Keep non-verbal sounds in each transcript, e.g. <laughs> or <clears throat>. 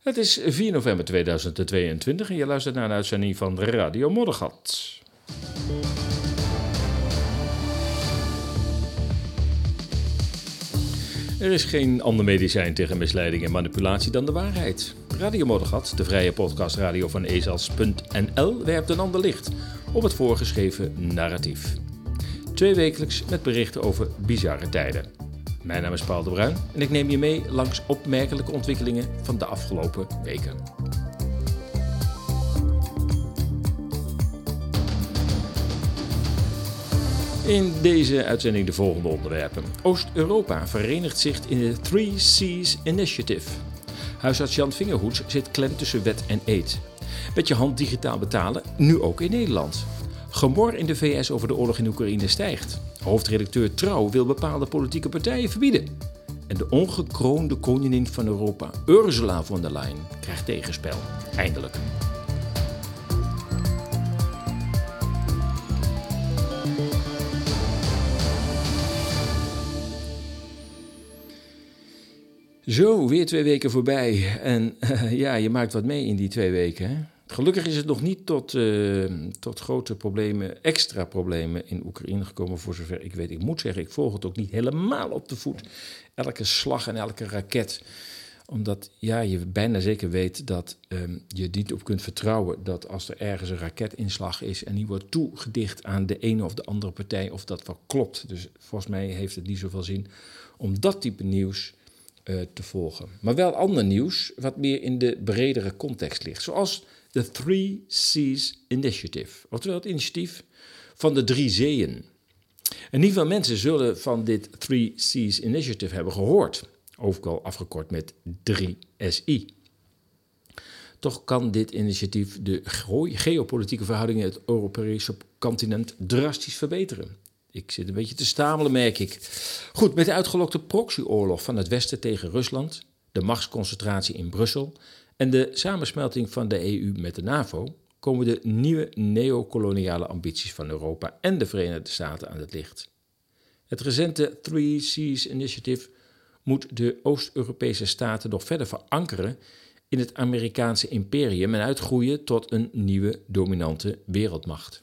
Het is 4 november 2022 en je luistert naar een uitzending van Radio Moddergat. Er is geen ander medicijn tegen misleiding en manipulatie dan de waarheid. Radio Moddergat, de vrije podcastradio van ezels.nl, werpt een ander licht op het voorgeschreven narratief. Twee wekelijks met berichten over bizarre tijden. Mijn naam is Paul de Bruin en ik neem je mee langs opmerkelijke ontwikkelingen van de afgelopen weken. In deze uitzending de volgende onderwerpen. Oost-Europa verenigt zich in de Three Seas Initiative. Huisarts Jan Vingerhoets zit klem tussen wet en eed. Met je hand digitaal betalen, nu ook in Nederland. Gemor in de VS over de oorlog in Oekraïne stijgt. Hoofdredacteur Trouw wil bepaalde politieke partijen verbieden. En de ongekroonde koningin van Europa, Ursula von der Leyen, krijgt tegenspel. Eindelijk. Zo, weer twee weken voorbij. En <laughs> ja, je maakt wat mee in die twee weken. Hè? Gelukkig is het nog niet tot, uh, tot grote problemen, extra problemen in Oekraïne gekomen, voor zover ik weet. Ik moet zeggen, ik volg het ook niet helemaal op de voet. Elke slag en elke raket. Omdat ja, je bijna zeker weet dat um, je niet op kunt vertrouwen dat als er ergens een raketinslag is en die wordt toegedicht aan de ene of de andere partij, of dat wel klopt. Dus volgens mij heeft het niet zoveel zin om dat type nieuws uh, te volgen. Maar wel ander nieuws, wat meer in de bredere context ligt. Zoals de Three Seas Initiative, oftewel het initiatief van de drie zeeën. En niet veel mensen zullen van dit Three Seas Initiative hebben gehoord, overal afgekort met 3SI. Toch kan dit initiatief de geopolitieke verhoudingen in het Europese continent drastisch verbeteren. Ik zit een beetje te stamelen, merk ik. Goed, met de uitgelokte proxyoorlog van het Westen tegen Rusland, de machtsconcentratie in Brussel en de samensmelting van de EU met de NAVO komen de nieuwe neocoloniale ambities van Europa en de Verenigde Staten aan het licht. Het recente Three Seas Initiative moet de Oost-Europese staten nog verder verankeren in het Amerikaanse imperium en uitgroeien tot een nieuwe dominante wereldmacht.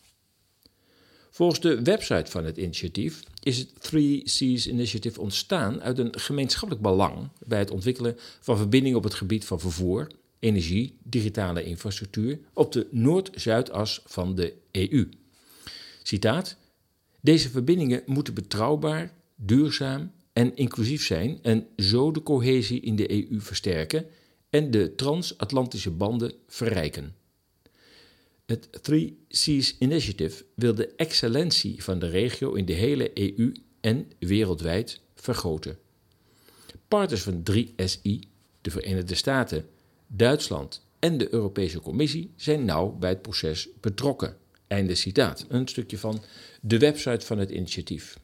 Volgens de website van het initiatief is het Three Seas Initiative ontstaan uit een gemeenschappelijk belang bij het ontwikkelen van verbindingen op het gebied van vervoer, energie, digitale infrastructuur op de Noord-Zuidas van de EU. Citaat: Deze verbindingen moeten betrouwbaar, duurzaam en inclusief zijn en zo de cohesie in de EU versterken en de transatlantische banden verrijken. Het Three Seas Initiative wil de excellentie van de regio in de hele EU en wereldwijd vergroten. Partners van 3SI, de Verenigde Staten, Duitsland en de Europese Commissie zijn nauw bij het proces betrokken. Einde citaat. Een stukje van de website van het initiatief.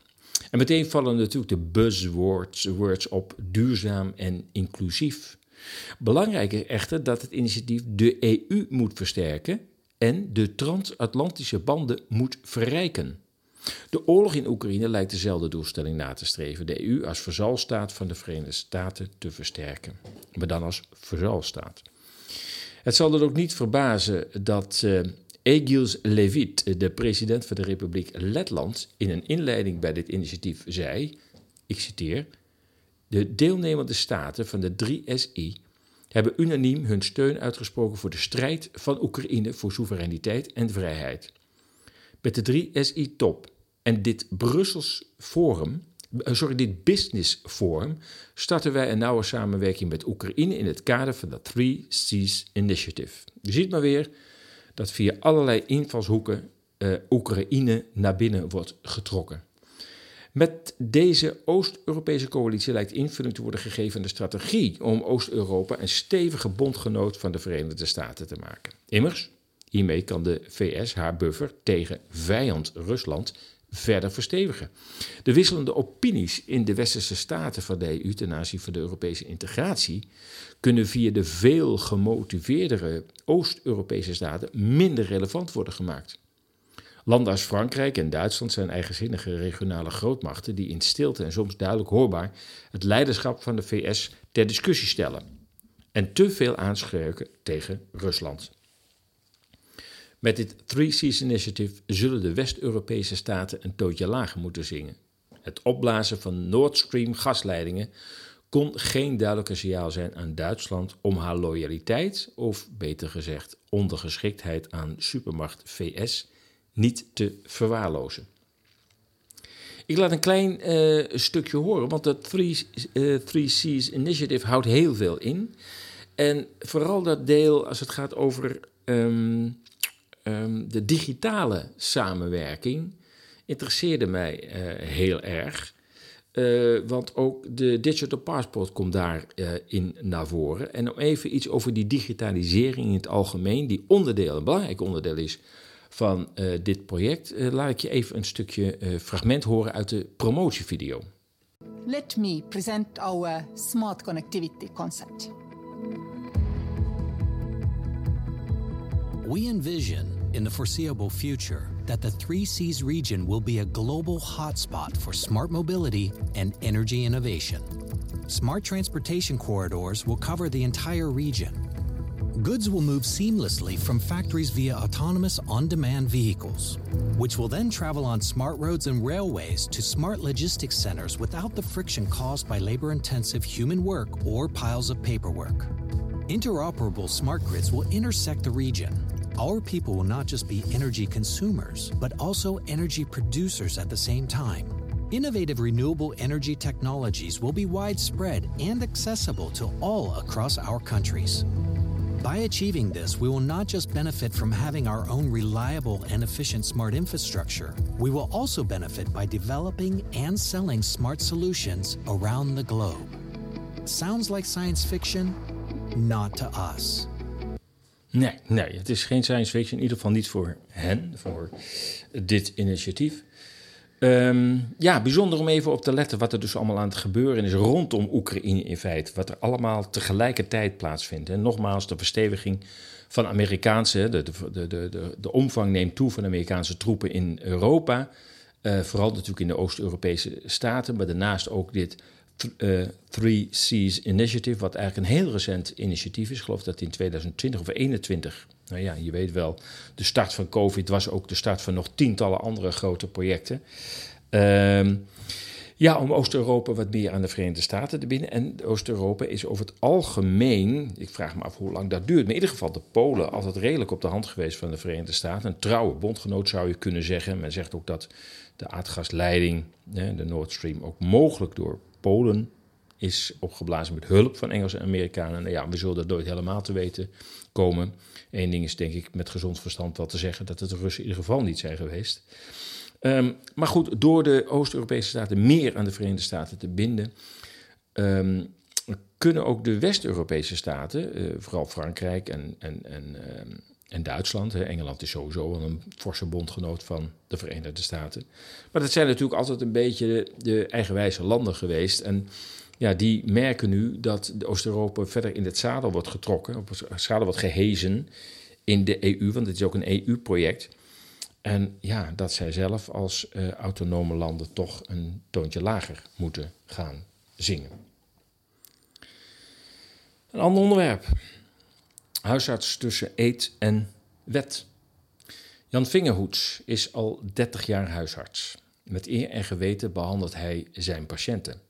En meteen vallen natuurlijk de buzzwords words op duurzaam en inclusief. Belangrijk is echter dat het initiatief de EU moet versterken en de transatlantische banden moet verrijken. De oorlog in Oekraïne lijkt dezelfde doelstelling na te streven: de EU als verzalstaat van de Verenigde Staten te versterken, maar dan als verzalstaat. Het zal er ook niet verbazen dat uh, Egils Levit, de president van de Republiek Letland, in een inleiding bij dit initiatief zei: Ik citeer. De deelnemende staten van de 3SI hebben unaniem hun steun uitgesproken voor de strijd van Oekraïne voor soevereiniteit en vrijheid. Met de 3SI-top en dit Brussels Forum, eh, sorry, dit Business Forum, starten wij een nauwe samenwerking met Oekraïne in het kader van de Three Seas Initiative. Je ziet maar weer dat via allerlei invalshoeken uh, Oekraïne naar binnen wordt getrokken. Met deze Oost-Europese coalitie lijkt invulling te worden gegeven aan de strategie om Oost-Europa een stevige bondgenoot van de Verenigde Staten te maken. Immers, hiermee kan de VS haar buffer tegen vijand Rusland verder verstevigen. De wisselende opinies in de westerse staten van de EU ten aanzien van de Europese integratie kunnen via de veel gemotiveerdere Oost-Europese staten minder relevant worden gemaakt. Landen als Frankrijk en Duitsland zijn eigenzinnige regionale grootmachten die in stilte en soms duidelijk hoorbaar het leiderschap van de VS ter discussie stellen. en te veel aanscherken tegen Rusland. Met dit Three Seas Initiative zullen de West-Europese staten een tootje lager moeten zingen. Het opblazen van Nord Stream gasleidingen kon geen duidelijker signaal zijn aan Duitsland om haar loyaliteit, of beter gezegd ondergeschiktheid aan supermacht VS, niet te verwaarlozen. Ik laat een klein uh, stukje horen, want de Three, uh, Seas Initiative houdt heel veel in. En vooral dat deel als het gaat over um, um, de digitale samenwerking interesseerde mij uh, heel erg. Uh, want ook de Digital Passport komt daarin uh, in naar voren. En om even iets over die digitalisering in het algemeen, die onderdeel, een belangrijk onderdeel is van uh, dit project, laat ik je even een stukje fragment horen uit de promotievideo. Let me present our smart connectivity concept. We envision in the foreseeable future that the Three Seas region will be a global hotspot for smart mobility and energy innovation. Smart transportation corridors will cover the entire region. Goods will move seamlessly from factories via autonomous on demand vehicles, which will then travel on smart roads and railways to smart logistics centers without the friction caused by labor intensive human work or piles of paperwork. Interoperable smart grids will intersect the region, our people will not just be energy consumers, but also energy producers at the same time. Innovative renewable energy technologies will be widespread and accessible to all across our countries. By achieving this, we will not just benefit from having our own reliable and efficient smart infrastructure, we will also benefit by developing and selling smart solutions around the globe. Sounds like science fiction? Not to us. Nee, nee, het is geen science fiction. In ieder geval niet voor hen, voor dit initiatief. Um, ja, bijzonder om even op te letten wat er dus allemaal aan het gebeuren is rondom Oekraïne in feite. Wat er allemaal tegelijkertijd plaatsvindt. En nogmaals, de versteviging van Amerikaanse, de, de, de, de, de omvang neemt toe van Amerikaanse troepen in Europa. Uh, vooral natuurlijk in de Oost-Europese staten, maar daarnaast ook dit uh, Three Seas Initiative, wat eigenlijk een heel recent initiatief is. Ik geloof dat in 2020 of 2021. Nou ja, je weet wel, de start van COVID was ook de start van nog tientallen andere grote projecten. Uh, ja, om Oost-Europa wat meer aan de Verenigde Staten te binden. En Oost-Europa is over het algemeen, ik vraag me af hoe lang dat duurt, maar in ieder geval de Polen altijd redelijk op de hand geweest van de Verenigde Staten. Een trouwe bondgenoot zou je kunnen zeggen. Men zegt ook dat de aardgasleiding, de Nord Stream, ook mogelijk door Polen is opgeblazen met hulp van Engelsen en Amerikanen. Nou ja, we zullen dat nooit helemaal te weten komen. Eén ding is denk ik met gezond verstand wel te zeggen dat het de Russen in ieder geval niet zijn geweest. Um, maar goed, door de Oost-Europese staten meer aan de Verenigde Staten te binden, um, kunnen ook de West-Europese staten, uh, vooral Frankrijk en, en, en, uh, en Duitsland, hè, Engeland is sowieso een forse bondgenoot van de Verenigde Staten. Maar dat zijn natuurlijk altijd een beetje de, eigenwijze landen geweest. En ja, die merken nu dat Oost-Europa verder in het zadel wordt getrokken, op het zadel wordt gehezen in de EU, want het is ook een EU-project. En ja, dat zij zelf als uh, autonome landen toch een toontje lager moeten gaan zingen. Een ander onderwerp. Huisarts tussen eet en wet. Jan Vingerhoets is al 30 jaar huisarts. Met eer en geweten behandelt hij zijn patiënten.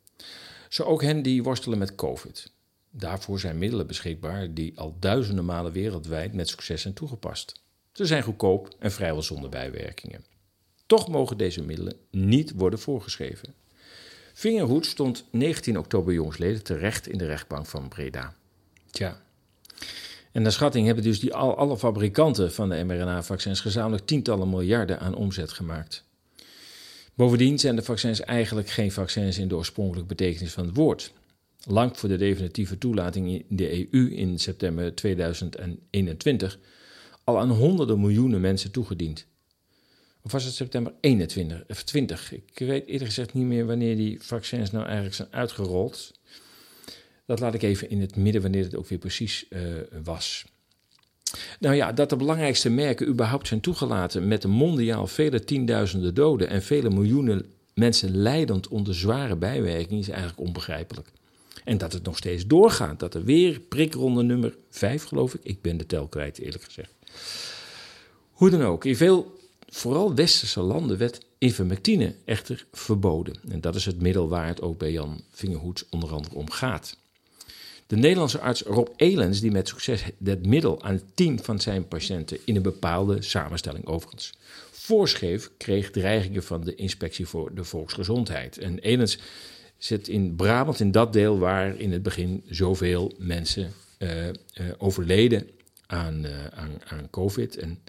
Zo ook hen die worstelen met COVID. Daarvoor zijn middelen beschikbaar die al duizenden malen wereldwijd met succes zijn toegepast. Ze zijn goedkoop en vrijwel zonder bijwerkingen. Toch mogen deze middelen niet worden voorgeschreven. Vingerhoed stond 19 oktober jongsleden terecht in de rechtbank van Breda. Tja. En naar schatting hebben dus die al, alle fabrikanten van de mRNA-vaccins gezamenlijk tientallen miljarden aan omzet gemaakt. Bovendien zijn de vaccins eigenlijk geen vaccins in de oorspronkelijke betekenis van het woord. Lang voor de definitieve toelating in de EU in september 2021 al aan honderden miljoenen mensen toegediend. Of was het september 21 of 20? Ik weet eerlijk gezegd niet meer wanneer die vaccins nou eigenlijk zijn uitgerold. Dat laat ik even in het midden wanneer het ook weer precies uh, was. Nou ja, dat de belangrijkste merken überhaupt zijn toegelaten met mondiaal vele tienduizenden doden en vele miljoenen mensen leidend onder zware bijwerkingen is eigenlijk onbegrijpelijk. En dat het nog steeds doorgaat. Dat er weer prikronde nummer 5, geloof ik. Ik ben de tel kwijt, eerlijk gezegd. Hoe dan ook, in veel, vooral westerse landen, werd ivermectine echter verboden. En dat is het middel waar het ook bij Jan Vingerhoets onder andere om gaat. De Nederlandse arts Rob Elens, die met succes dat middel aan tien van zijn patiënten in een bepaalde samenstelling overigens voorschreef, kreeg dreigingen van de inspectie voor de volksgezondheid. En Elens zit in Brabant, in dat deel waar in het begin zoveel mensen uh, uh, overleden aan, uh, aan, aan COVID. En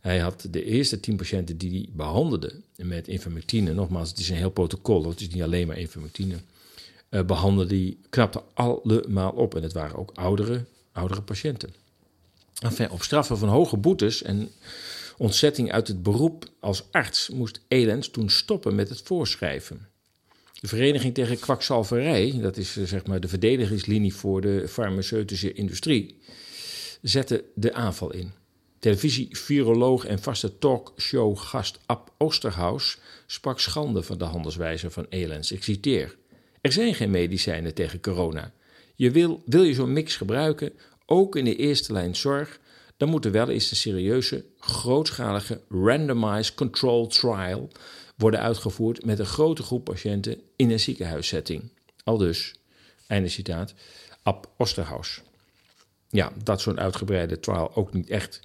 hij had de eerste tien patiënten die hij behandelde met ivermectine, nogmaals, het is een heel protocol, het is niet alleen maar ivermectine, uh, behandelde hij, knapte allemaal op. En het waren ook oudere, oudere patiënten. Enfin, op straffen van hoge boetes en ontzetting uit het beroep als arts moest Elens toen stoppen met het voorschrijven. De Vereniging tegen Kwakzalverij, dat is eh, zeg maar de verdedigingslinie voor de farmaceutische industrie, zette de aanval in. Televisie-viroloog en vaste talkshow-gast Ab Oosterhaus sprak schande van de handelswijze van Elens. Ik citeer: Er zijn geen medicijnen tegen corona. Je wil, wil je zo'n mix gebruiken, ook in de eerste lijn zorg, dan moet er wel eens een serieuze, grootschalige randomized control trial worden uitgevoerd met een grote groep patiënten in een ziekenhuissetting. Al dus, einde citaat, Ab Osterhaus. Ja, dat zo'n uitgebreide trial ook niet echt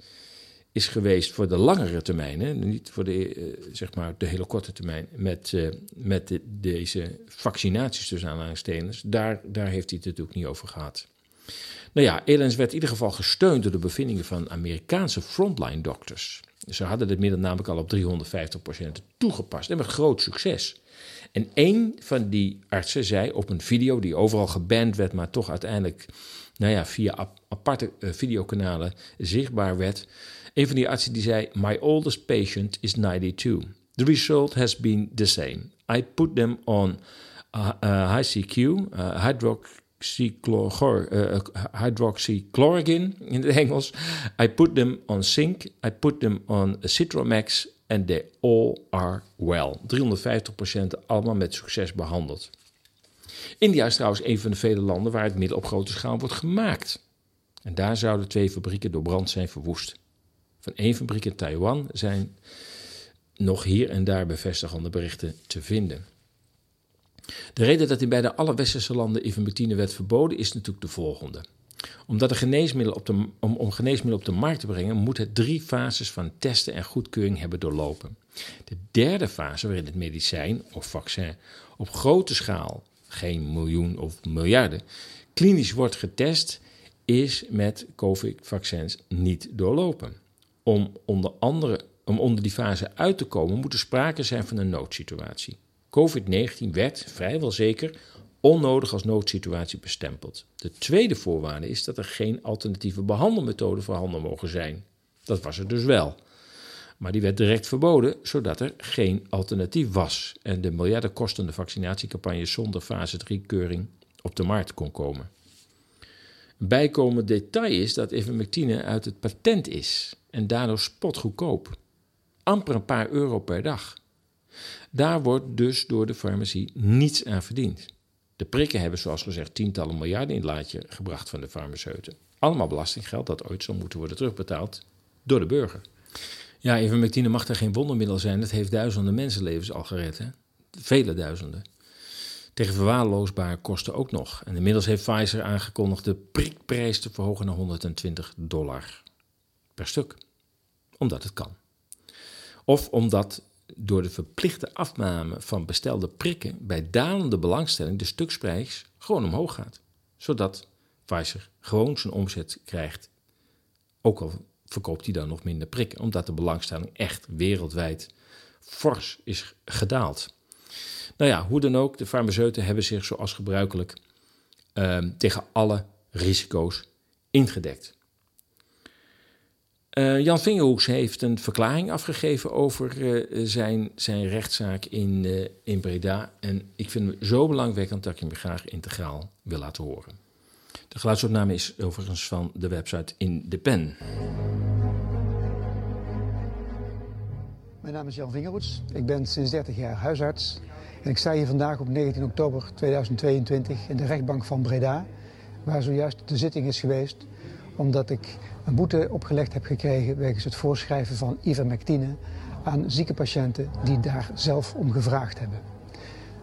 is geweest voor de langere termijn, hè? niet voor de, uh, zeg maar de hele korte termijn, met, uh, met de, deze vaccinaties tussen aanhalingstekens, daar, daar heeft hij het natuurlijk niet over gehad. Nou ja, Elens werd in ieder geval gesteund door de bevindingen van Amerikaanse frontline dokters. Ze hadden dit middel namelijk al op 350 patiënten toegepast en met groot succes. En één van die artsen zei op een video die overal geband werd, maar toch uiteindelijk nou ja, via aparte uh, videokanalen zichtbaar werd. Een van die artsen die zei: My oldest patient is 92. The result has been the same. I put them on uh, uh, HCQ, uh, hydroxychlor, uh, hydroxychloroquine in het Engels. I put them on zinc. I put them on Citromax. And they all are well. 350 patiënten allemaal met succes behandeld. India is trouwens een van de vele landen waar het middel op grote schaal wordt gemaakt. En daar zouden twee fabrieken door brand zijn verwoest. Van één fabriek in Taiwan zijn nog hier en daar bevestigende berichten te vinden. De reden dat in bijna alle westerse landen ivermectine werd verboden is natuurlijk de volgende. Omdat een geneesmiddel op de, om, om geneesmiddel op de markt te brengen, moet het drie fases van testen en goedkeuring hebben doorlopen. De derde fase, waarin het medicijn of vaccin op grote schaal, geen miljoen of miljarden, klinisch wordt getest, is met COVID-vaccins niet doorlopen. Om onder andere om onder die fase uit te komen, moet er sprake zijn van een noodsituatie. COVID-19 werd vrijwel zeker onnodig als noodsituatie bestempeld. De tweede voorwaarde is dat er geen alternatieve behandelmethoden voorhanden mogen zijn. Dat was er dus wel. Maar die werd direct verboden, zodat er geen alternatief was en de miljarden kostende vaccinatiecampagne zonder fase 3-keuring op de markt kon komen. Een bijkomend detail is dat ivermectine uit het patent is en daardoor spotgoedkoop. Amper een paar euro per dag. Daar wordt dus door de farmacie niets aan verdiend. De prikken hebben, zoals gezegd, tientallen miljarden in het laadje gebracht van de farmaceuten. Allemaal belastinggeld dat ooit zal moeten worden terugbetaald door de burger. Ja, ivermectine mag er geen wondermiddel zijn. Het heeft duizenden mensenlevens al gered. Hè? Vele duizenden. Tegen verwaarloosbare kosten ook nog. En inmiddels heeft Pfizer aangekondigd de prikprijs te verhogen naar 120 dollar per stuk. Omdat het kan. Of omdat door de verplichte afname van bestelde prikken bij dalende belangstelling de stuksprijs gewoon omhoog gaat. Zodat Pfizer gewoon zijn omzet krijgt. Ook al verkoopt hij dan nog minder prikken, omdat de belangstelling echt wereldwijd fors is gedaald. Nou ja, hoe dan ook, de farmaceuten hebben zich zoals gebruikelijk uh, tegen alle risico's ingedekt. Uh, Jan Vingerhoeks heeft een verklaring afgegeven over uh, zijn, zijn rechtszaak in, uh, in Breda. En ik vind hem zo belangwekkend dat ik hem graag integraal wil laten horen. De geluidsopname is overigens van de website In de Pen. Mijn naam is Jan Vingerhoets. Ik ben sinds 30 jaar huisarts. En ik sta hier vandaag op 19 oktober 2022 in de rechtbank van Breda, waar zojuist de zitting is geweest, omdat ik een boete opgelegd heb gekregen wegens het voorschrijven van ivermectine aan zieke patiënten die daar zelf om gevraagd hebben.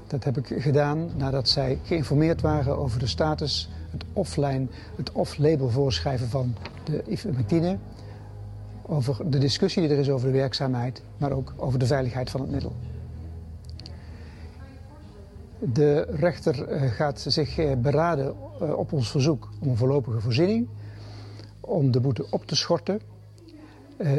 Dat heb ik gedaan nadat zij geïnformeerd waren over de status, het offline, het off-label voorschrijven van de ivermectine, over de discussie die er is over de werkzaamheid, maar ook over de veiligheid van het middel. De rechter eh, gaat zich eh, beraden eh, op ons verzoek om een voorlopige voorziening, om de boete op te schorten.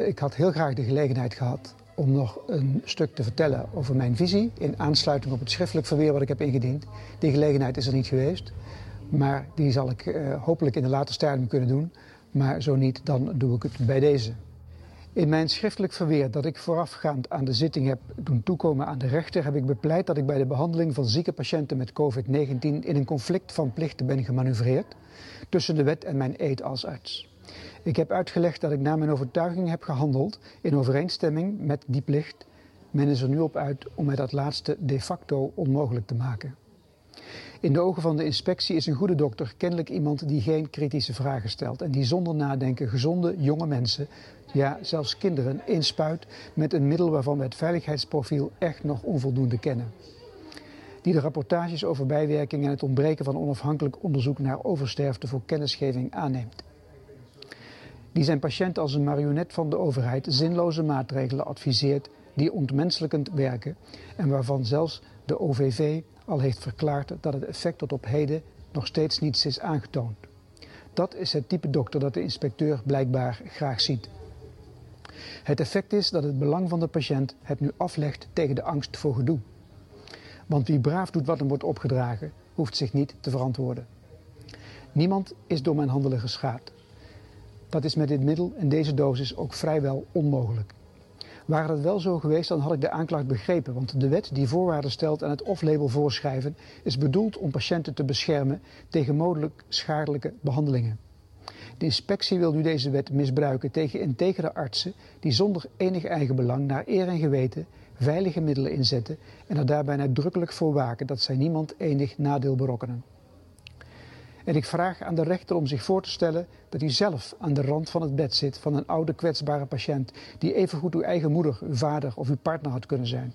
Ik had heel graag de gelegenheid gehad om nog een stuk te vertellen over mijn visie in aansluiting op het schriftelijk verweer wat ik heb ingediend. Die gelegenheid is er niet geweest, maar die zal ik hopelijk in een later stadium kunnen doen. Maar zo niet, dan doe ik het bij deze. In mijn schriftelijk verweer dat ik voorafgaand aan de zitting heb doen toekomen aan de rechter, heb ik bepleit dat ik bij de behandeling van zieke patiënten met COVID-19 in een conflict van plichten ben gemanoeuvreerd tussen de wet en mijn eed als arts. Ik heb uitgelegd dat ik naar mijn overtuiging heb gehandeld in overeenstemming met die plicht. Men is er nu op uit om mij dat laatste de facto onmogelijk te maken. In de ogen van de inspectie is een goede dokter kennelijk iemand die geen kritische vragen stelt en die zonder nadenken gezonde jonge mensen, ja zelfs kinderen, inspuit met een middel waarvan we het veiligheidsprofiel echt nog onvoldoende kennen. Die de rapportages over bijwerkingen en het ontbreken van onafhankelijk onderzoek naar oversterfte voor kennisgeving aanneemt. Die zijn patiënten als een marionet van de overheid zinloze maatregelen adviseert die ontmenselijkend werken en waarvan zelfs de OVV al heeft verklaard dat het effect tot op heden nog steeds niets is aangetoond. Dat is het type dokter dat de inspecteur blijkbaar graag ziet. Het effect is dat het belang van de patiënt het nu aflegt tegen de angst voor gedoe. Want wie braaf doet wat hem wordt opgedragen, hoeft zich niet te verantwoorden. Niemand is door mijn handelen geschaad. Dat is met dit middel en deze dosis ook vrijwel onmogelijk. Waren het wel zo geweest, dan had ik de aanklacht begrepen. Want de wet die voorwaarden stelt aan het off-label voorschrijven... is bedoeld om patiënten te beschermen tegen mogelijk schadelijke behandelingen. De inspectie wil nu deze wet misbruiken tegen integere artsen... die zonder enig eigen belang naar eer en geweten veilige middelen inzetten... en er daarbij nadrukkelijk voor waken dat zij niemand enig nadeel berokkenen. En ik vraag aan de rechter om zich voor te stellen dat hij zelf aan de rand van het bed zit van een oude kwetsbare patiënt die evengoed uw eigen moeder, uw vader of uw partner had kunnen zijn.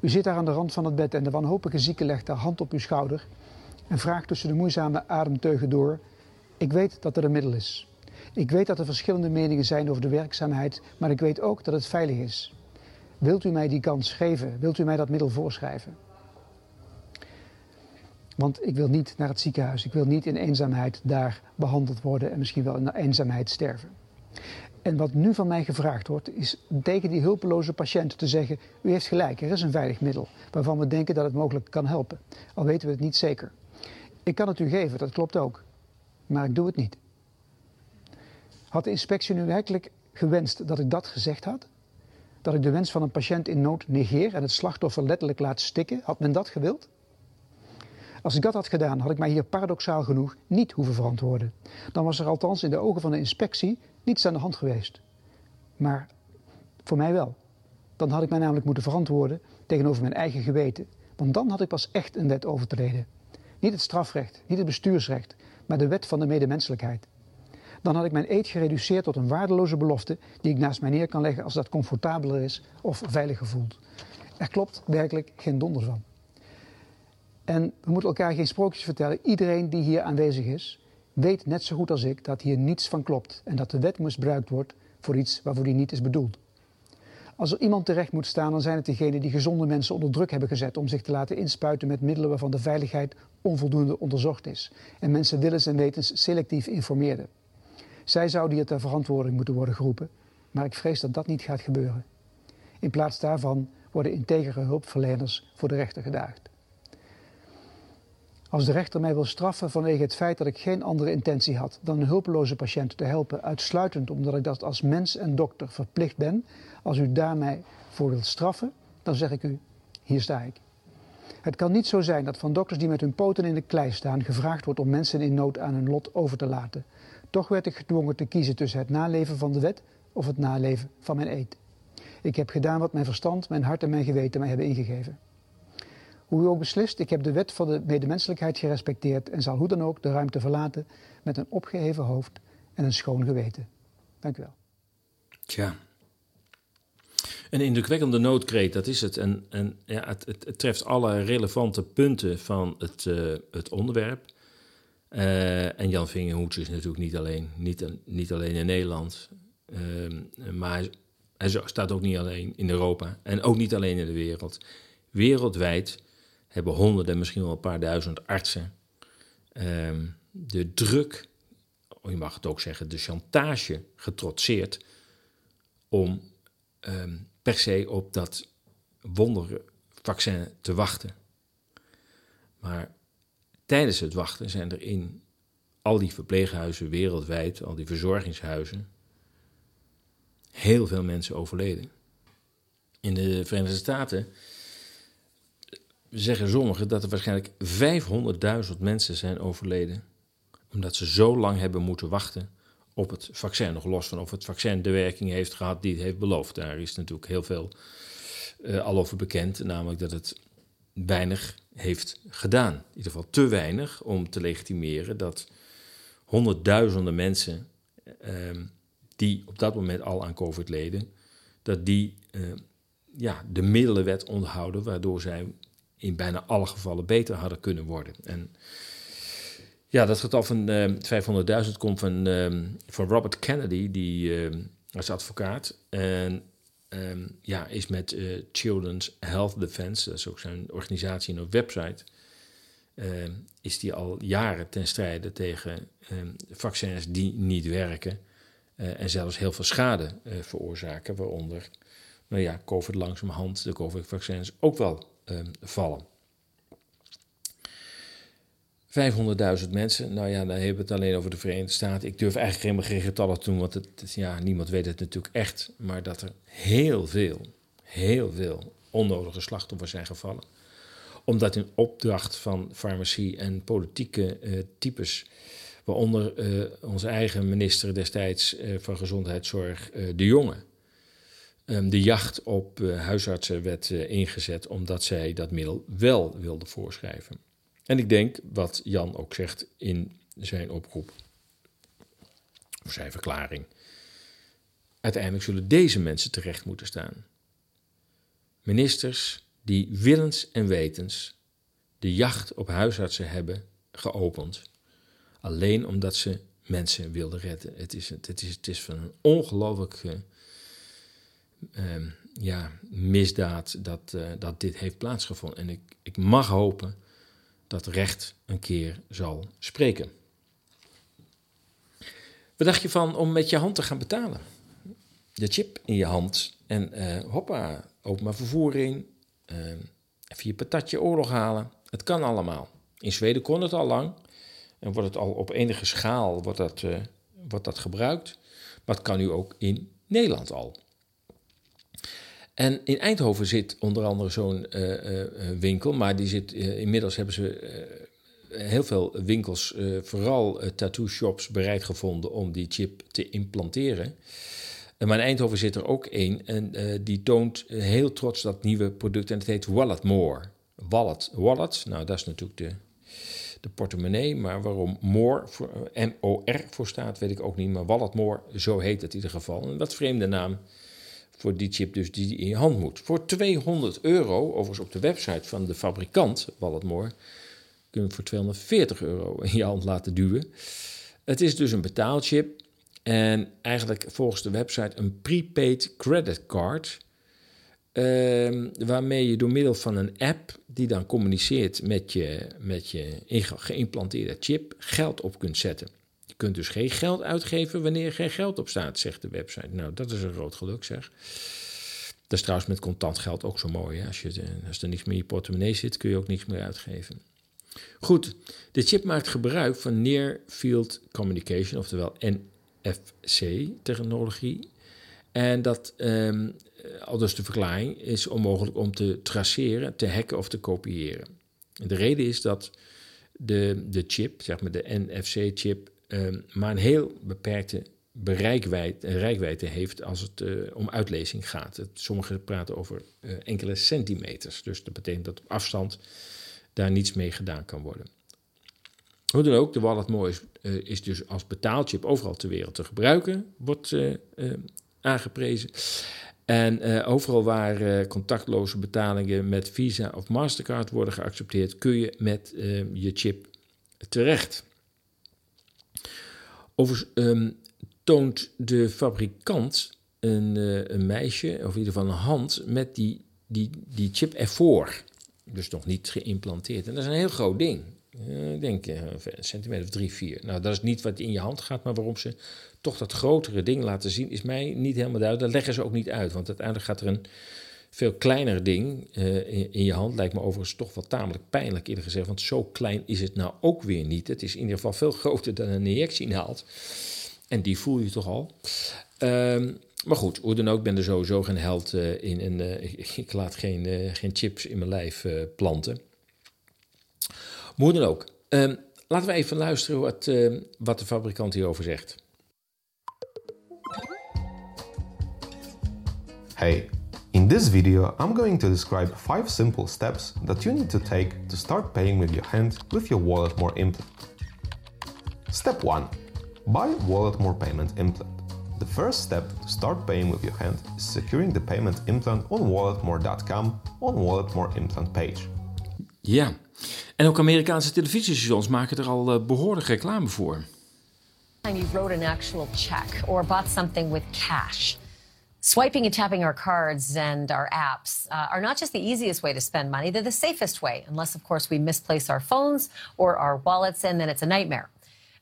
U zit daar aan de rand van het bed en de wanhopige zieke legt haar hand op uw schouder en vraagt tussen de moeizame ademteugen door: Ik weet dat er een middel is. Ik weet dat er verschillende meningen zijn over de werkzaamheid, maar ik weet ook dat het veilig is. Wilt u mij die kans geven? Wilt u mij dat middel voorschrijven? Want ik wil niet naar het ziekenhuis. Ik wil niet in eenzaamheid daar behandeld worden en misschien wel in eenzaamheid sterven. En wat nu van mij gevraagd wordt, is tegen die hulpeloze patiënt te zeggen: U heeft gelijk, er is een veilig middel waarvan we denken dat het mogelijk kan helpen. Al weten we het niet zeker. Ik kan het u geven, dat klopt ook. Maar ik doe het niet. Had de inspectie nu werkelijk gewenst dat ik dat gezegd had? Dat ik de wens van een patiënt in nood negeer en het slachtoffer letterlijk laat stikken? Had men dat gewild? Als ik dat had gedaan, had ik mij hier paradoxaal genoeg niet hoeven verantwoorden. Dan was er althans in de ogen van de inspectie niets aan de hand geweest. Maar voor mij wel. Dan had ik mij namelijk moeten verantwoorden tegenover mijn eigen geweten. Want dan had ik pas echt een wet overtreden. Niet het strafrecht, niet het bestuursrecht, maar de wet van de medemenselijkheid. Dan had ik mijn eed gereduceerd tot een waardeloze belofte die ik naast mij neer kan leggen als dat comfortabeler is of veiliger voelt. Er klopt werkelijk geen donder van. En we moeten elkaar geen sprookjes vertellen. Iedereen die hier aanwezig is, weet net zo goed als ik dat hier niets van klopt. En dat de wet misbruikt wordt voor iets waarvoor die niet is bedoeld. Als er iemand terecht moet staan, dan zijn het diegenen die gezonde mensen onder druk hebben gezet om zich te laten inspuiten met middelen waarvan de veiligheid onvoldoende onderzocht is. En mensen willens en wetens selectief informeerden. Zij zouden hier ter verantwoording moeten worden geroepen, maar ik vrees dat dat niet gaat gebeuren. In plaats daarvan worden integere hulpverleners voor de rechter gedaagd. Als de rechter mij wil straffen vanwege het feit dat ik geen andere intentie had dan een hulpeloze patiënt te helpen, uitsluitend omdat ik dat als mens en dokter verplicht ben, als u daar mij voor wilt straffen, dan zeg ik u, hier sta ik. Het kan niet zo zijn dat van dokters die met hun poten in de klei staan gevraagd wordt om mensen in nood aan hun lot over te laten. Toch werd ik gedwongen te kiezen tussen het naleven van de wet of het naleven van mijn eed. Ik heb gedaan wat mijn verstand, mijn hart en mijn geweten mij hebben ingegeven. Hoe u ook beslist, ik heb de wet van de medemenselijkheid gerespecteerd en zal hoe dan ook de ruimte verlaten met een opgeheven hoofd en een schoon geweten. Dank u wel. Tja. Een indrukwekkende noodkreet, dat is het. En, en ja, het, het, treft alle relevante punten van het, uh, het onderwerp. Uh, en Jan Vingerhoets is natuurlijk niet alleen, niet, niet alleen in Nederland. Uh, maar hij, staat ook niet alleen in Europa en ook niet alleen in de wereld. Wereldwijd hebben honderden, misschien wel een paar duizend artsen ehm, de druk, je mag het ook zeggen, de chantage getrotseerd om ehm, per se op dat wondervaccin te wachten. Maar tijdens het wachten zijn er in al die verpleeghuizen wereldwijd, al die verzorgingshuizen, heel veel mensen overleden. In de Verenigde Staten zeggen sommigen dat er waarschijnlijk 500.000 mensen zijn overleden. Omdat ze zo lang hebben moeten wachten op het vaccin. Nog los van of het vaccin de werking heeft gehad die het heeft beloofd. Daar is natuurlijk heel veel uh, al over bekend. Namelijk dat het weinig heeft gedaan. In ieder geval te weinig om te legitimeren dat honderdduizenden mensen uh, die op dat moment al aan COVID leden, dat die uh, ja, de middelenwet onderhouden waardoor zij in bijna alle gevallen beter hadden kunnen worden. En ja, dat getal van uh, ehm, 500.000 komt van, uh, van Robert Kennedy, die uh, als advocaat. En ja, is met eh, Children's Health Defense, dat is ook zijn organisatie en een website, is die al jaren ten strijde tegen vaccins die niet werken. en zelfs heel veel schade veroorzaken, waaronder nou ja, COVID langzamerhand, de COVID-vaccins ook wel Ehm, vallen. 500.000 mensen, nou ja, dan hebben we het alleen over de Verenigde Staten. Ik durf eigenlijk helemaal geen getallen te doen, want het, ja, niemand weet het natuurlijk echt. Maar dat er heel veel, heel veel onnodige slachtoffers zijn gevallen. Omdat in opdracht van farmacie en politieke uh, types, waaronder uh, onze eigen minister destijds uh, van Gezondheidszorg, De Jonge, Ehm, de jacht op uh, huisartsen werd uh, ingezet omdat zij dat middel wel wilde voorschrijven. En ik denk, wat Jan ook zegt in zijn oproep, of zijn verklaring, uiteindelijk zullen deze mensen terecht moeten staan. Ministers die willens en wetens de jacht op huisartsen hebben geopend, alleen omdat ze mensen wilden redden. Het is, het is, het is van een ongelooflijk Ehm, ja, misdaad dat, uh, dat dit heeft plaatsgevonden. En ik, ik mag hopen dat recht een keer zal spreken. Wat dacht je van om met je hand te gaan betalen? De chip in je hand en uh, hoppa, openbaar vervoer in, uh, even je patatje oorlog halen. Het kan allemaal. In Zweden kon het al lang en wordt het al op enige schaal wordt dat, uh, wordt dat gebruikt. Maar het kan nu ook in Nederland al. En in Eindhoven zit onder andere zo'n uh, uh, winkel, maar die zit, inmiddels hebben ze heel veel winkels, vooral tattoo shops, bereid gevonden om die chip te implanteren. maar in Eindhoven zit er ook één en die toont heel trots dat nieuwe product en het heet Wallet More. Wallet, wallet, nou dat is natuurlijk de, de portemonnee, maar waarom More, M-O-R voor staat, weet ik ook niet, maar Wallet More, zo heet het in ieder geval. Een wat vreemde naam voor die chip dus die in je hand moet. Voor 200 euro, overigens op de website van de fabrikant, Walletmore, kun je voor 240 euro in je hand laten duwen. Het is dus een betaalchip en eigenlijk volgens de website een prepaid credit card. Uh, waarmee je door middel van een app die dan communiceert met je, met je geïmplanteerde chip geld op kunt zetten. Kunt dus geen geld uitgeven wanneer er geen geld op staat, zegt de website. Nou, dat is een groot geluk, zeg. Dat is trouwens met contant geld ook zo mooi. Als, je, als er niks meer in je portemonnee zit, kun je ook niks meer uitgeven. Goed, de chip maakt gebruik van Near Field Communication, oftewel NFC-technologie. En dat, um, de verklaring, is onmogelijk om te traceren, te hacken of te kopiëren. De reden is dat de, de chip, zeg maar de NFC-chip, Ehm, maar een heel beperkte bereikwijdte heeft als het om uitlezing gaat. sommigen praten over enkele centimeters. Dus dat betekent dat op afstand daar niets mee gedaan kan worden. Hoe dan ook, de Wallet More is, is dus als betaalchip overal ter wereld te gebruiken, wordt aangeprezen. En overal waar contactloze betalingen met Visa of Mastercard worden geaccepteerd, kun je met je chip terecht. Overigens um, toont de fabrikant een, een, meisje, of in ieder geval een hand, met die, die, die chip ervoor. Dus nog niet geïmplanteerd. En dat is een heel groot ding. Ik denk een centimeter of drie, vier. Nou, dat is niet wat in je hand gaat, maar waarom ze toch dat grotere ding laten zien, is mij niet helemaal duidelijk. Dat leggen ze ook niet uit, want uiteindelijk gaat er een veel kleiner ding uh, in, je hand. Lijkt me overigens toch wel tamelijk pijnlijk eerder gezegd, want zo klein is het nou ook weer niet. Het is in ieder geval veel <laughs> groter dan een injectienaald. En die voel je toch al. Um, maar goed, hoe dan ook, ben er sowieso geen held uh, in. En uh, <laughs> ik laat geen, geen chips in mijn lijf planten. Hoe dan ook. Um, laten we even luisteren wat, wat de fabrikant hierover zegt. Hey, in this video I'm going to describe 5 simple steps that you need to take to start paying with your hand with your Walletmore implant. Step 1. Buy Walletmore payment implant. The first step to start paying with your hand is securing the payment implant on walletmore.com on Walletmore implant page. Ja, en ook Amerikaanse televisiestations maken er al uh, behoorlijk reclame voor. You wrote an actual check or bought something with cash. Swiping and tapping our cards and our apps uh, are not just the easiest way to spend money, they're the safest way, unless, of course, we misplace our phones or our wallets, and then it's a nightmare.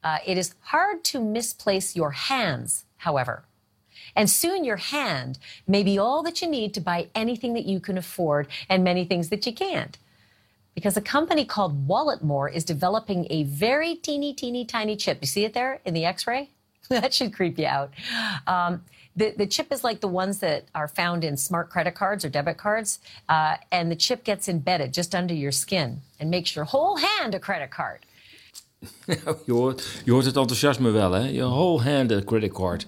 Uh, it is hard to misplace your hands, however. And soon your hand may be all that you need to buy anything that you can afford and many things that you can't. Because a company called Walletmore is developing a very teeny, teeny, tiny chip. You see it there in the x ray? <laughs> that should creep you out. Um, the, the chip is like the ones that are found in smart credit cards or debit cards. Uh, and the chip gets embedded just under your skin and makes your whole hand a credit card. <laughs> je, hoort, het enthousiasme wel, hè? Je whole hand a credit card.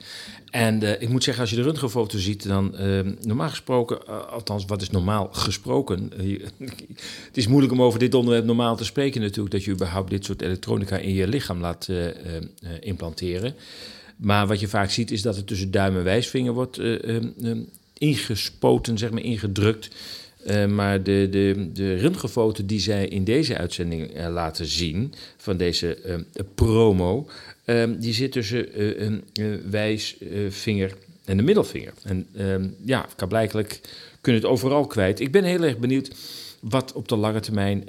En uh, ik moet zeggen, als je de röntgenfoto ziet, dan uh, normaal gesproken, uh, althans wat is normaal gesproken. <laughs> het is moeilijk om over dit onderwerp normaal te spreken natuurlijk, dat je überhaupt dit soort elektronica in je lichaam laat implanteren. Maar wat je vaak ziet is dat het tussen duim en wijsvinger wordt uh, uh, ingespoten, zeg maar, ingedrukt. Maar de, de, de röntgenfoto die zij in deze uitzending laten zien, van deze promo, die zit tussen een wijsvinger en de middelvinger. En ja, kan blijkelijk kunnen het overal kwijt. Ik ben heel erg benieuwd wat op de lange termijn,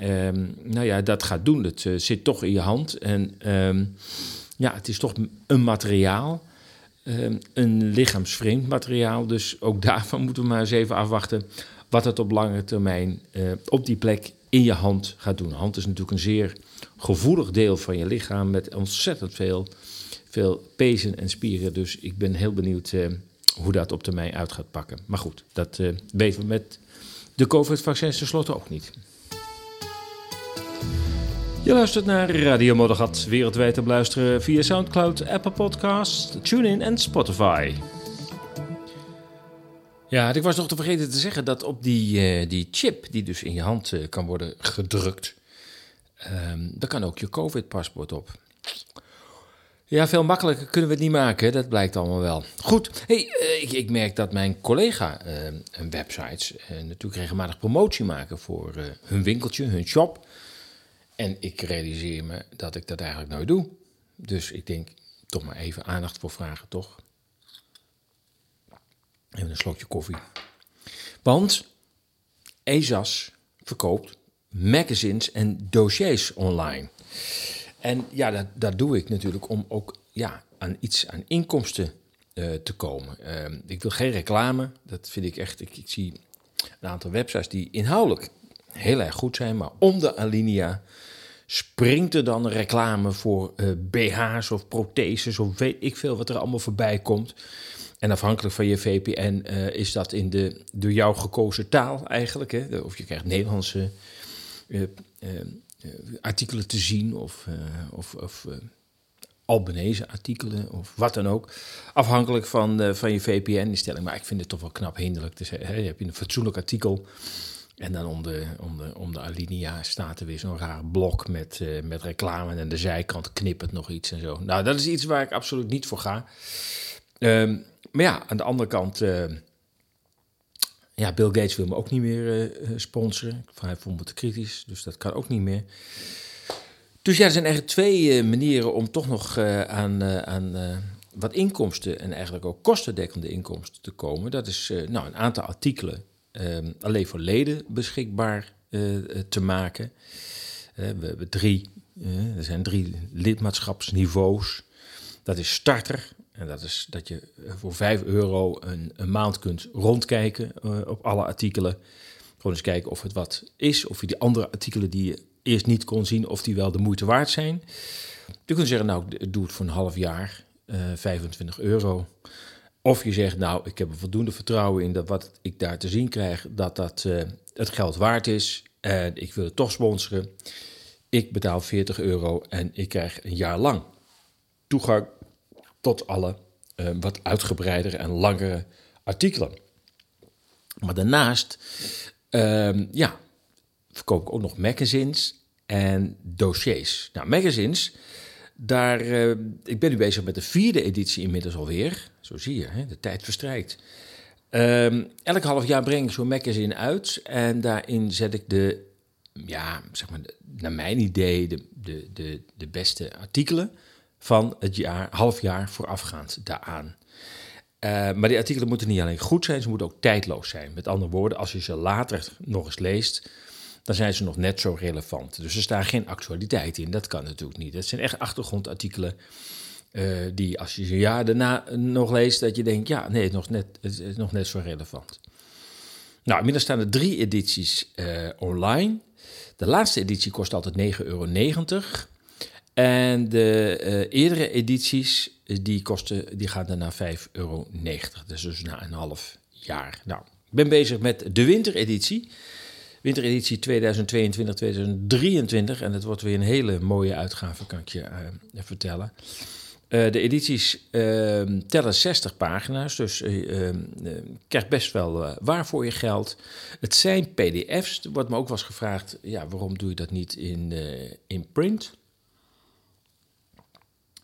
nou ja, dat gaat doen. Het zit toch in je hand en ja, het is toch een materiaal. Ehm, een lichaamsvreemd materiaal. Dus ook <laughs> daarvan moeten we maar eens even afwachten wat het op lange termijn uh, op die plek in je hand gaat doen. hand is natuurlijk een zeer gevoelig deel van je lichaam met ontzettend veel, veel pezen en spieren. Dus ik ben heel benieuwd uh, hoe dat op termijn uit gaat pakken. Maar goed, dat uh, weten we met de COVID-vaccins tenslotte ook niet. Je luistert naar Radio Moddergat, wereldwijd te beluisteren via Soundcloud, Apple Podcasts, TuneIn en Spotify. Ja, ik was nog te vergeten te zeggen dat op die, uh, die chip, die dus in je hand uh, kan worden gedrukt, um, daar kan ook je COVID-paspoort op. Ja, veel makkelijker kunnen we het niet maken, dat blijkt allemaal wel. Goed, hey, uh, ik, ik, merk dat mijn collega websites natuurlijk regelmatig promotie maken voor hun winkeltje, hun shop. En ik realiseer me dat ik dat eigenlijk nooit doe. Dus ik denk, toch maar even aandacht voor vragen, toch? Even een slokje koffie. Want ESAS verkoopt magazines en dossiers online. En ja, dat, dat doe ik natuurlijk om ook ja, aan iets aan inkomsten uh, te komen. Uh, ik wil geen reclame, dat vind ik echt. Ik, ik, zie een aantal websites die inhoudelijk heel erg goed zijn, maar om de alinea springt er dan reclame voor uh, BH's of protheses of weet ik veel wat er allemaal voorbij komt. En afhankelijk van je VPN eh, is dat in de door jou gekozen taal eigenlijk. Hè? Of je krijgt Nederlandse uh, artikelen te zien of, of, of Albanese artikelen of wat dan ook. Afhankelijk van, van je VPN-instelling. Maar ik vind het toch wel knap hinderlijk. Dus, hè, heb je een fatsoenlijk artikel en dan om de, om de, om de alinea staat er weer zo'n raar blok met, uh, met reclame. En aan de zijkant knippert nog iets en zo. Nou, dat is iets waar ik absoluut niet voor ga. Um, maar ja, aan de andere kant... Uh, ja, Bill Gates wil me ook niet meer uh, sponsoren. Hij vond me te kritisch, dus dat kan ook niet meer. Dus ja, er zijn eigenlijk twee manieren om toch nog aan, aan wat inkomsten... en eigenlijk ook kostendekkende inkomsten te komen. Dat is nou, een aantal artikelen Ehm, alleen voor leden beschikbaar eh, eh, te maken. Eh, we hebben drie, er zijn drie lidmaatschapsniveaus. Dat is starter. En dat is dat je voor 5 euro een, maand kunt rondkijken op alle artikelen. Gewoon eens kijken of het wat is. Of je die andere artikelen die je eerst niet kon zien, of die wel de moeite waard zijn. Je kunt zeggen, nou, doe het voor een half jaar, 25 euro. Of je zegt, nou, ik heb er voldoende vertrouwen in dat wat ik daar te zien krijg, dat dat uh, het geld waard is. En ik wil het toch sponsoren. Ik betaal 40 euro en ik krijg een jaar lang toegang tot alle uh, wat uitgebreidere en langere artikelen. Maar daarnaast, uh, ja, verkoop ik ook nog magazines en dossiers. Nou, magazines, daar, uh, ik ben nu bezig met de vierde editie inmiddels alweer. Zo zie je, hè? de tijd verstrijkt. Um, elk half jaar breng ik zo'n magazine uit en daarin zet ik de, ja, zeg maar, naar mijn idee, de, de, de, de beste artikelen van het jaar, half jaar voorafgaand daaraan. Uh, maar die artikelen moeten niet alleen goed zijn, ze moeten ook tijdloos zijn. Met andere woorden, als je ze later nog eens leest, dan zijn ze nog net zo relevant. Dus er staat geen actualiteit in, dat kan natuurlijk niet. Het zijn echt achtergrondartikelen uh, die als je ze jaar daarna nog leest, dat je denkt, ja, nee, het is nog net, het nog net zo relevant. Nou, inmiddels staan er drie edities uh, online. De laatste editie kost altijd 9,90 euro. En de uh, eerdere edities, die, kosten, die gaan naar 5,90 euro. Dus dus na een half jaar. Nou, ik ben bezig met de wintereditie. Wintereditie 2022-2023. En dat wordt weer een hele mooie uitgave, kan ik je vertellen. Uh, de edities uh, tellen 60 pagina's, dus je uh, krijgt best wel waar voor je geld. Het zijn PDF's. Er wordt me ook wel gevraagd: ja, waarom doe je dat niet in, in print?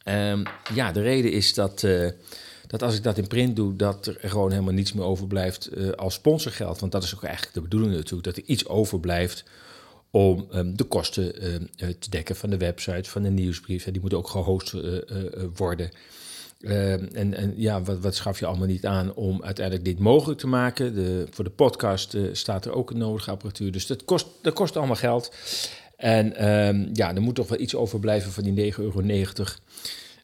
Ehm, ja, de reden is dat, dat als ik dat in print doe, dat er gewoon helemaal niets meer overblijft als sponsorgeld. Want dat is ook eigenlijk de bedoeling natuurlijk, dat er iets overblijft om um, de kosten uh, te dekken van de website, van de nieuwsbrief. Die moet ook gehost uh, worden. Ehm, en, en ja, wat, wat schaf je allemaal niet aan om uiteindelijk dit mogelijk te maken? De, voor de podcast staat er ook een nodige apparatuur. Dus dat kost, dat kost allemaal geld. En ja, er moet toch wel iets overblijven van die 9,90 euro.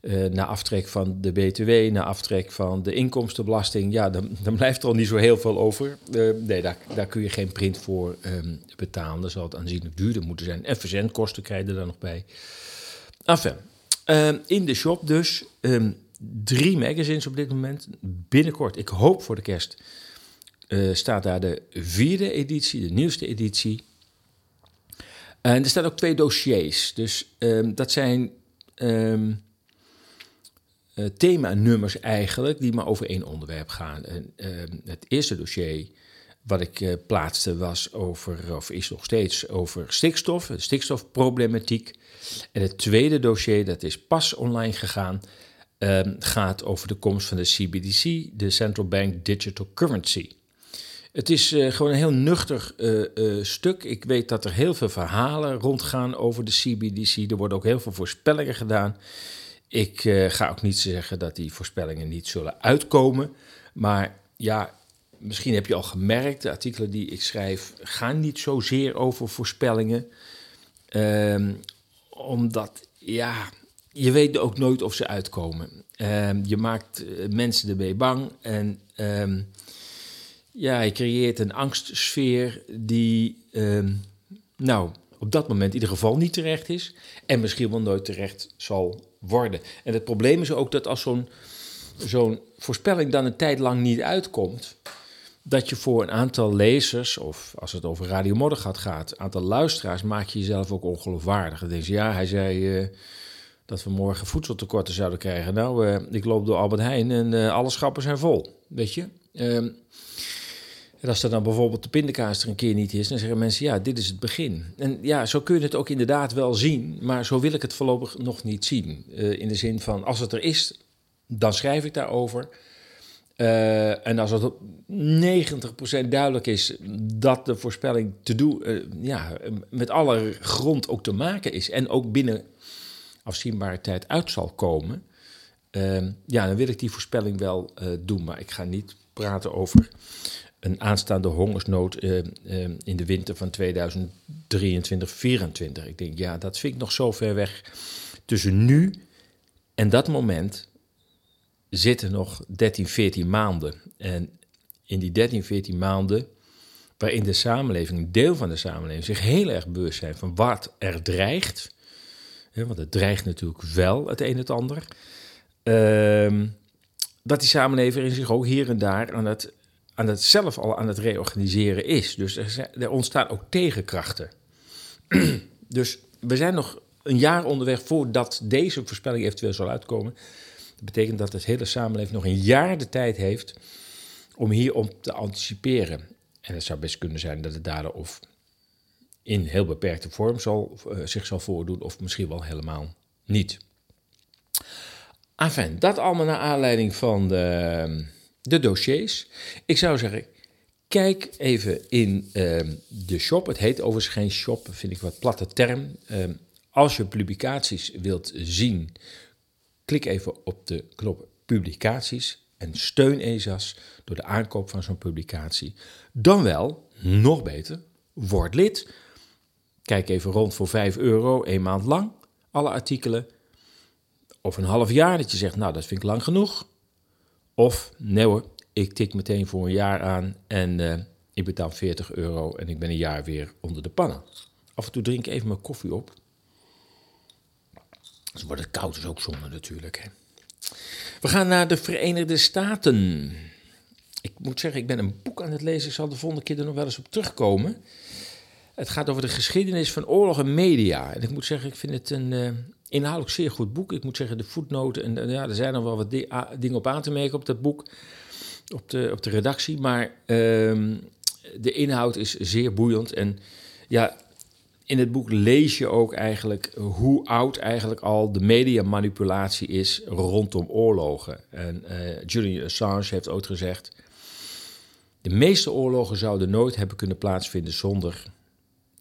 Uh, na aftrek van de BTW, na aftrek van de inkomstenbelasting, ja, dan, <laughs> dan blijft er al niet zo heel veel over. Uh, nee, daar, daar kun je geen print voor um, betalen. Dan zal het aanzienlijk duurder moeten zijn. En verzendkosten krijg je dan nog bij. Enfin, uh, in de shop dus um, drie magazines op dit moment. Binnenkort, ik hoop voor de kerst, uh, staat daar de vierde editie, de nieuwste editie. En er staan ook twee dossiers. Dus dat zijn uh, themanummers eigenlijk, die maar over één onderwerp gaan. Uh, het eerste dossier wat ik uh, plaatste was over, of is nog steeds over stikstof, stikstofproblematiek. En het tweede dossier, dat is pas online gegaan, ehm, gaat over de komst van de CBDC, de Central Bank Digital Currency. Het is gewoon een heel nuchter stuk. Ik weet dat er heel veel verhalen rondgaan over de CBDC. Er worden ook heel veel voorspellingen gedaan. Ik uh, ga ook niet zeggen dat die voorspellingen niet zullen uitkomen. Maar ja, misschien heb je al gemerkt, de artikelen die ik schrijf gaan niet zozeer over voorspellingen. Um, omdat, ja, je weet ook nooit of ze uitkomen. Um, je maakt uh, mensen ermee bang en um, ja, je creëert een angstsfeer die, nou, op dat moment in ieder geval niet terecht is en misschien wel nooit terecht zal worden. En het probleem is ook dat als zo'n voorspelling dan een tijd lang niet uitkomt, dat je voor een aantal lezers, of als het over Radio Moddergat gaat, een aantal luisteraars, maak je jezelf ook ongeloofwaardig. Denk je, ja, hij zei uh, dat we morgen voedseltekorten zouden krijgen. Nou, uh, ik loop door Albert Heijn en uh, alle schappen zijn vol, weet je. En als er dan bijvoorbeeld de pindakaas er een keer niet is, dan zeggen mensen, ja, dit is het begin. En ja, zo kun je het ook inderdaad wel zien, maar zo wil ik het voorlopig nog niet zien. Uh, in de zin van, als het er is, dan schrijf ik daarover. Uh, en als het 90% duidelijk is dat de voorspelling te doen, uh, ja, met alle grond ook te maken is en ook binnen afzienbare tijd uit zal komen, ja, dan wil ik die voorspelling wel doen. Maar ik ga niet praten over een aanstaande hongersnood in de winter van 2023-2024. Ik denk, ja, dat vind ik nog zo ver weg. Tussen nu en dat moment zitten nog 13, 14 maanden. En in die 13, 14 maanden, waarin de samenleving, een deel van de samenleving, zich heel erg bewust zijn van wat er dreigt. Want het dreigt natuurlijk wel het een en het ander. Uh, dat die samenleving zich ook hier en daar aan het, aan het zelf al aan het reorganiseren is. Dus er, er ontstaan ook tegenkrachten. <clears throat> dus we zijn nog een jaar onderweg voordat deze voorspelling eventueel zal uitkomen. Dat betekent dat het hele samenleving nog een jaar de tijd heeft om hierop te anticiperen. En het zou best kunnen zijn dat het daardoor of in heel beperkte vorm zal, uh, zich zal voordoen, of misschien wel helemaal niet. Enfin, dat allemaal naar aanleiding van de, de dossiers. Ik zou zeggen, kijk even in uh, de shop. Het heet overigens geen shop, vind ik wat platte term. Uh, als je publicaties wilt zien, Klik even op de knop publicaties en steun ESAS door de aankoop van zo'n publicatie. Dan wel, nog beter, word lid. Kijk even rond voor 5 euro, een maand lang, alle artikelen. Of een half jaar dat je zegt, nou dat vind ik lang genoeg. Of, nee hoor, ik tik meteen voor een jaar aan en uh, ik betaal 40 euro en ik ben een jaar weer onder de pannen. Af en toe drink ik even mijn koffie op. Dus wordt het koud, is ook zonde natuurlijk. Hè. We gaan naar de Verenigde Staten. Ik moet zeggen, ik ben een boek aan het lezen. Ik zal de volgende keer er nog wel eens op terugkomen. Het gaat over de geschiedenis van oorlog en media. En ik moet zeggen, ik vind het een uh, inhoudelijk zeer goed boek. Ik moet zeggen, de voetnoten, en ja, er zijn nog wel wat di dingen op aan te merken op dat boek, op de, op de redactie. Maar uh, de inhoud is zeer boeiend. En ja, in het boek lees je ook eigenlijk hoe oud eigenlijk al de mediamanipulatie is rondom oorlogen. En uh, Julian Assange heeft ooit gezegd: de meeste oorlogen zouden nooit hebben kunnen plaatsvinden zonder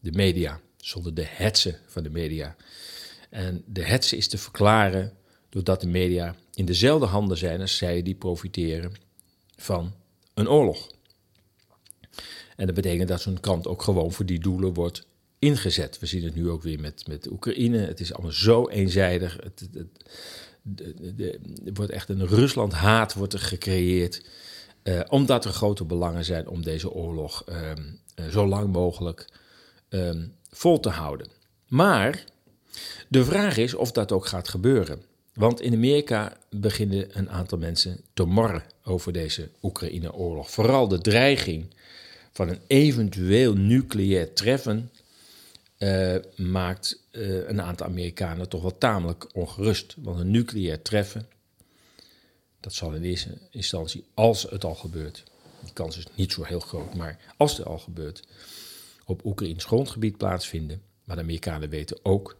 de media, zonder de hetsen van de media. En de hetsen is te verklaren doordat de media in dezelfde handen zijn als zij die profiteren van een oorlog. En dat betekent dat zo'n krant ook gewoon voor die doelen wordt ingezet. We zien het nu ook weer met, met Oekraïne. Het is allemaal zo eenzijdig. Het, het, er wordt echt een Rusland-haat wordt er gecreëerd. Uh, omdat er grote belangen zijn om deze oorlog um, uh, zo lang mogelijk um, vol te houden. Maar de vraag is of dat ook gaat gebeuren. Want in Amerika beginnen een aantal mensen te morren over deze Oekraïne-oorlog. Vooral de dreiging van een eventueel nucleair treffen uh, maakt uh, een aantal Amerikanen toch wel tamelijk ongerust. Want een nucleair treffen, dat zal in eerste instantie, als het al gebeurt, die kans is niet zo heel groot, maar als het al gebeurt, op Oekraïns grondgebied plaatsvinden. Maar de Amerikanen weten ook,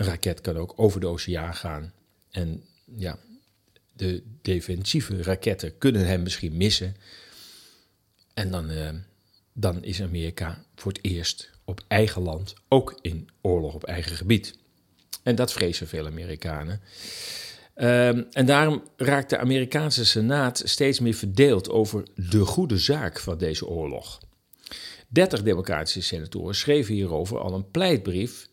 een raket kan ook over de oceaan gaan. En ja, de defensieve raketten kunnen hem misschien missen. En dan, uh, dan is Amerika voor het eerst op eigen land ook in oorlog op eigen gebied. En dat vrezen veel Amerikanen. Um, en daarom raakt de Amerikaanse Senaat steeds meer verdeeld over de goede zaak van deze oorlog. 30 democratische senatoren schreven hierover al een pleitbrief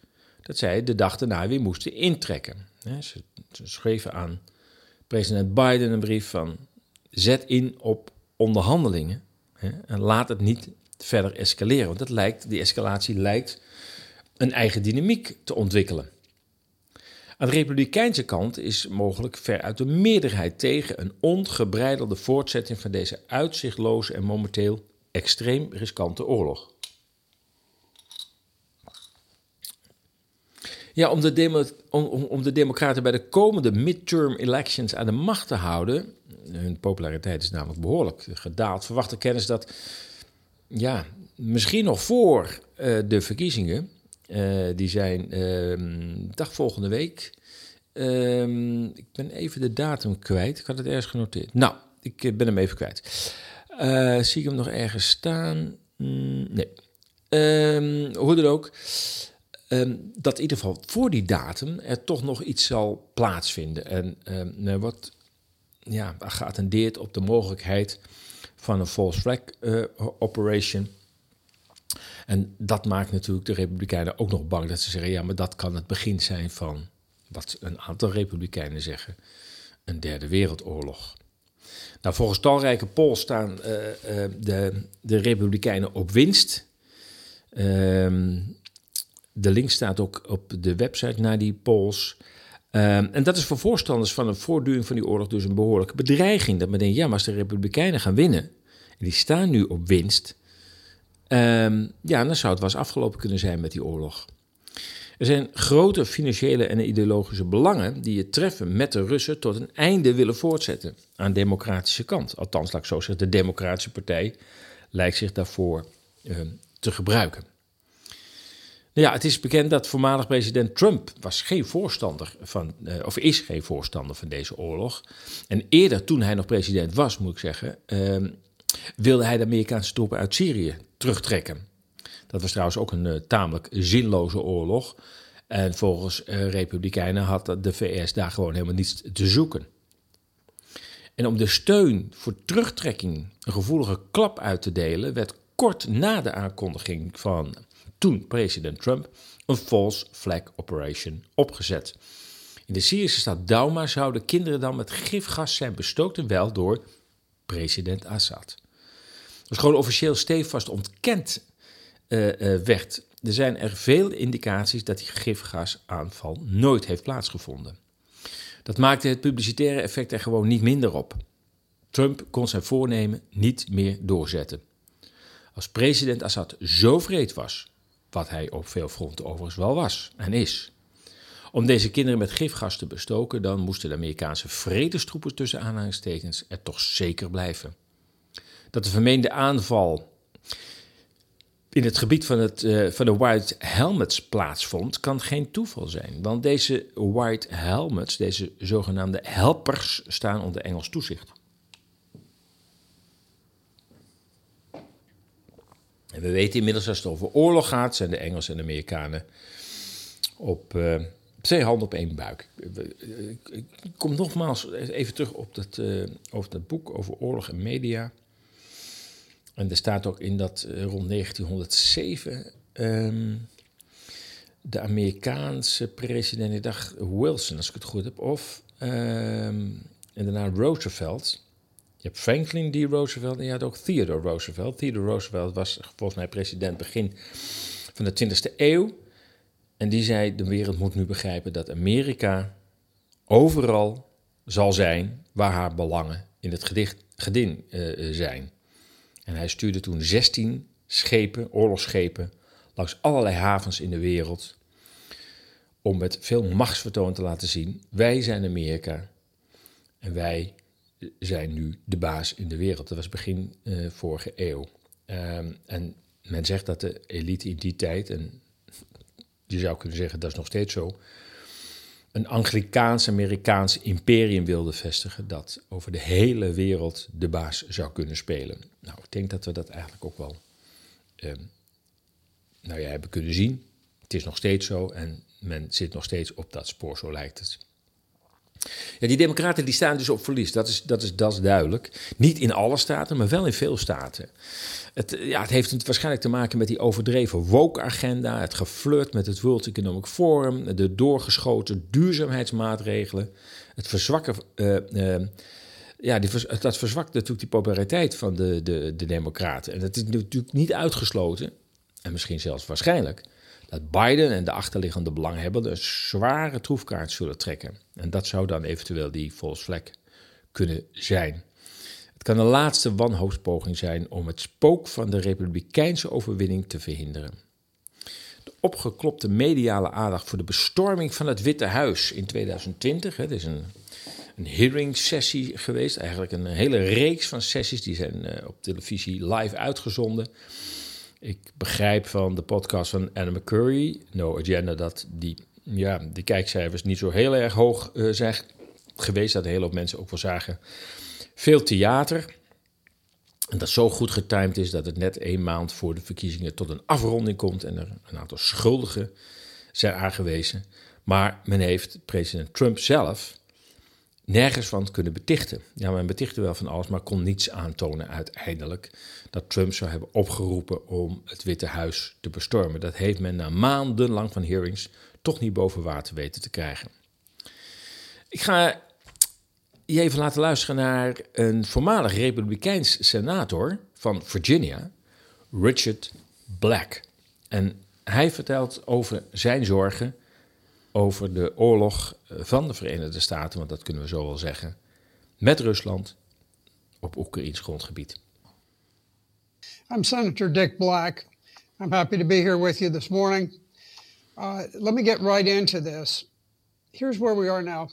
dat zij de dag daarna weer moesten intrekken. Ze, schreven aan president Biden een brief van zet in op onderhandelingen en laat het niet verder escaleren. Want dat lijkt, die escalatie lijkt een eigen dynamiek te ontwikkelen. Aan de republikeinse kant is mogelijk veruit de meerderheid tegen een ongebreidelde voortzetting van deze uitzichtloze en momenteel extreem riskante oorlog. Ja, om de, om, de Democraten bij de komende midterm elections aan de macht te houden. Hun populariteit is namelijk behoorlijk gedaald. Verwacht de kennis dat, ja, misschien nog voor uh, de verkiezingen, uh, die zijn uh, dag volgende week. Ehm, ik ben even de datum kwijt. Ik had het ergens genoteerd. Nou, ik ben hem even kwijt. zie ik hem nog ergens staan? Mm, nee. Um, hoe dan ook. Um, dat in ieder geval voor die datum er toch nog iets zal plaatsvinden. En um, wat ja, geattendeerd op de mogelijkheid van een false flag uh, operation. En dat maakt natuurlijk de Republikeinen ook nog bang dat ze zeggen: ja, maar dat kan het begin zijn van wat een aantal Republikeinen zeggen: een derde wereldoorlog. Nou, volgens talrijke polls staan uh, uh, de, de Republikeinen op winst. Ehm, de link staat ook op de website naar die polls. Um, en dat is voor voorstanders van een voortduring van die oorlog dus een behoorlijke bedreiging. Dat men denkt, ja, maar als de Republikeinen gaan winnen, en die staan nu op winst, um, ja, dan zou het wel eens afgelopen kunnen zijn met die oorlog. Er zijn grote financiële en ideologische belangen die het treffen met de Russen tot een einde willen voortzetten aan de democratische kant. Althans, laat ik zo zeggen, de Democratische Partij lijkt zich daarvoor uh, te gebruiken. Ja, het is bekend dat voormalig president Trump was geen voorstander van, uh, of is geen voorstander van deze oorlog. En eerder, toen hij nog president was, moet ik zeggen, uh, wilde hij de Amerikaanse troepen uit Syrië terugtrekken. Dat was trouwens ook een uh, tamelijk zinloze oorlog. En volgens uh, Republikeinen had de VS daar gewoon helemaal niets te zoeken. En om de steun voor terugtrekking een gevoelige klap uit te delen, werd kort na de aankondiging van toen president Trump een false flag operation opgezet. In de Syrische stad Douma zouden kinderen dan met gifgas zijn bestookt wel door president Assad. Is gewoon officieel stevast ontkend uh, uh, werd. Er zijn er veel indicaties dat die gifgasaanval nooit heeft plaatsgevonden. Dat maakte het publicitaire effect er gewoon niet minder op. Trump kon zijn voornemen niet meer doorzetten. Als president Assad zo vreed was, wat hij op veel fronten overigens wel was en is, om deze kinderen met gifgas te bestoken, dan moesten de Amerikaanse vredestroepen tussen aanhalingstekens er toch zeker blijven. Dat de vermeende aanval in het gebied van, het, uh, van de White Helmets plaatsvond, kan geen toeval zijn. Want deze White Helmets, deze zogenaamde helpers, staan onder Engels toezicht. En we weten inmiddels als het over oorlog gaat, zijn de Engelsen en de Amerikanen op uh, twee handen op één buik. Ik kom nogmaals even terug op dat, uh, over dat boek over oorlog en media. En er staat ook in dat rond 1907 um, de Amerikaanse president, ik dacht Wilson als ik het goed heb, of um, en daarna Roosevelt. Je hebt Franklin D. Roosevelt en je ook Theodore Roosevelt. Theodore Roosevelt was volgens mij president begin van de 20e eeuw. En die zei: De wereld moet nu begrijpen dat Amerika overal zal zijn waar haar belangen in het gedicht, gedin uh, zijn. En hij stuurde toen 16 schepen, oorlogsschepen, langs allerlei havens in de wereld. Om met veel machtsvertoon te laten zien: wij zijn Amerika. En wij zijn nu de baas in de wereld. Dat was begin uh, vorige eeuw. Um, en men zegt dat de elite in die tijd, en <laughs> je zou kunnen zeggen dat is nog steeds zo, een Anglikaans-Amerikaans imperium wilde vestigen dat over de hele wereld de baas zou kunnen spelen. Nou, ik denk dat we dat eigenlijk ook wel um, nou ja, hebben kunnen zien. Het is nog steeds zo en men zit nog steeds op dat spoor, zo lijkt het. Ja, die democraten die staan dus op verlies, dat is, dat, is, dat is duidelijk. Niet in alle staten, maar wel in veel staten. Het, ja, het heeft waarschijnlijk te maken met die overdreven woke-agenda, het geflirt met het World Economic Forum, de doorgeschoten duurzaamheidsmaatregelen, het verzwakken... Uh, uh, ja, die, dat verzwakt natuurlijk die populariteit van de, de, de democraten. En dat is natuurlijk niet uitgesloten, en misschien zelfs waarschijnlijk dat Biden en de achterliggende belanghebbenden een zware troefkaart zullen trekken. En dat zou dan eventueel die false flag kunnen zijn. Het kan de laatste wanhoopspoging zijn om het spook van de republikeinse overwinning te verhinderen. De opgeklopte mediale aandacht voor de bestorming van het Witte Huis in 2020. Het is een, een hearing sessie geweest. Eigenlijk een hele reeks van sessies. Die zijn uh, op televisie live uitgezonden. Ik begrijp van de podcast van Anna McCurry, No Agenda, dat die, ja, die kijkcijfers niet zo heel erg hoog uh, zijn geweest. Dat een hele hoop mensen ook wel zagen. Veel theater. En dat zo goed getimed is dat het net één maand voor de verkiezingen tot een afronding komt en er een aantal schuldigen zijn aangewezen. Maar men heeft president Trump zelf nergens van kunnen betichten. Ja, men betichtte wel van alles, maar kon niets aantonen uiteindelijk dat Trump zou hebben opgeroepen om het Witte Huis te bestormen. Dat heeft men na maandenlang van hearings toch niet boven water weten te krijgen. Ik ga je even laten luisteren naar een voormalig republikeins senator van Virginia, Richard Black. En hij vertelt over zijn zorgen over de oorlog van de Verenigde Staten, want dat kunnen we zo wel zeggen, met Rusland op Oekraïns grondgebied. I'm Senator Dick Black. I'm happy to be here with you this morning. Uh, let me get right into this. Here's where we are now.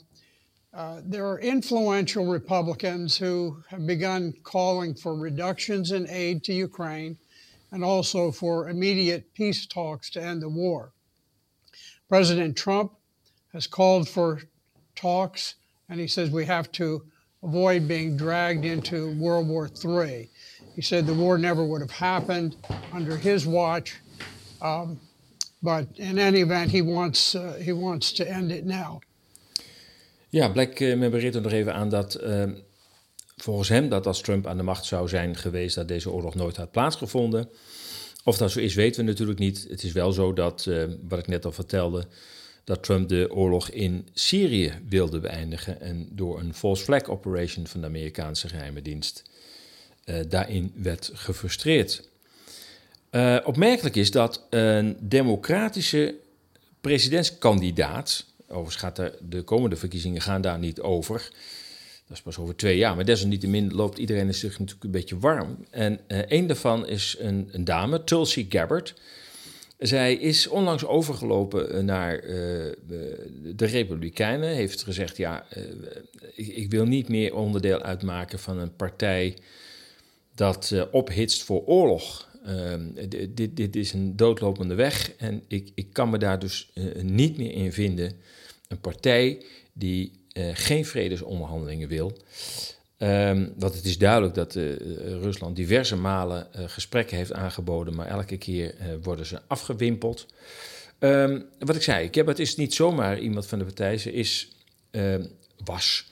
Uh, there are influential Republicans who have begun calling for reductions in aid to Ukraine and also for immediate peace talks to end the war. President Trump has called for talks, and he says we have to avoid being dragged into World War III. He said the war never would have happened under his watch, um, but in any event, he wants, uh, he wants to end it now. Ja, Black uh, membereert er nog even aan dat uh, volgens hem dat als Trump aan de macht zou zijn geweest, dat deze oorlog nooit had plaatsgevonden. Of dat zo is, weten we natuurlijk niet. Het is wel zo dat, uh, wat ik net al vertelde, dat Trump de oorlog in Syrië wilde beëindigen en door een false flag operation van de Amerikaanse geheime dienst daarin werd gefrustreerd. opmerkelijk is dat een democratische presidentskandidaat Overigens gaat er, de komende verkiezingen gaan daar niet over. Dat is pas over twee jaar. Maar desalniettemin loopt iedereen zich natuurlijk een beetje warm. En uh, een daarvan is een, dame, Tulsi Gabbard. Zij is onlangs overgelopen naar uh, de Republikeinen. Heeft gezegd, ja, uh, ik, wil niet meer onderdeel uitmaken van een partij dat ophitst voor oorlog. dit, dit is een doodlopende weg en ik, ik kan me daar dus niet meer in vinden een partij die geen vredesonderhandelingen wil. Um, want het is duidelijk dat uh, Rusland diverse malen uh, gesprekken heeft aangeboden, maar elke keer worden ze afgewimpeld. Um, wat ik zei, het is niet zomaar iemand van de partij. Ze is, ehm, was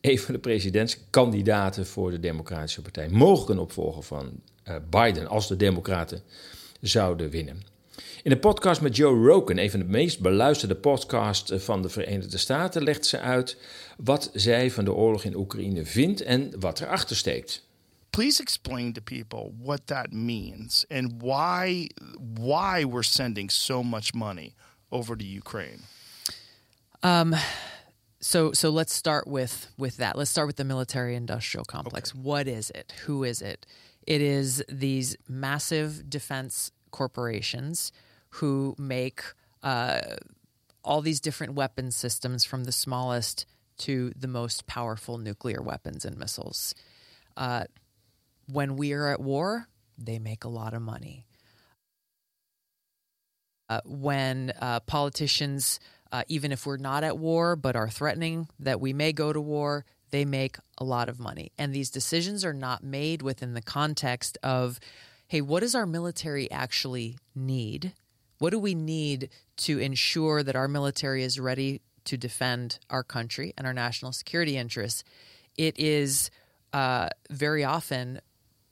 een van de presidentskandidaten voor de Democratische Partij. Mogelijk een opvolger van Biden als de Democraten zouden winnen. In de podcast met Joe Rogan, een van de meest beluisterde podcasts eh, van de Verenigde Staten, legt ze uit wat zij van de oorlog in Oekraïne vindt en wat erachter steekt. Please explain to people what that means and why why we're sending so much money over to Ukraine. Um so so let's start with with that. Let's start with the military industrial complex. Okay. What is it? Who is it? It is these massive defense corporations who make uh, all these different weapon systems from the smallest to the most powerful nuclear weapons and missiles. Uh, when we are at war, they make a lot of money. Uh, when uh, politicians, uh, even if we're not at war but are threatening that we may go to war, they make a lot of money. And these decisions are not made within the context of, hey, what does our military actually need? What do we need to ensure that our military is ready to defend our country and our national security interests? It is uh, very often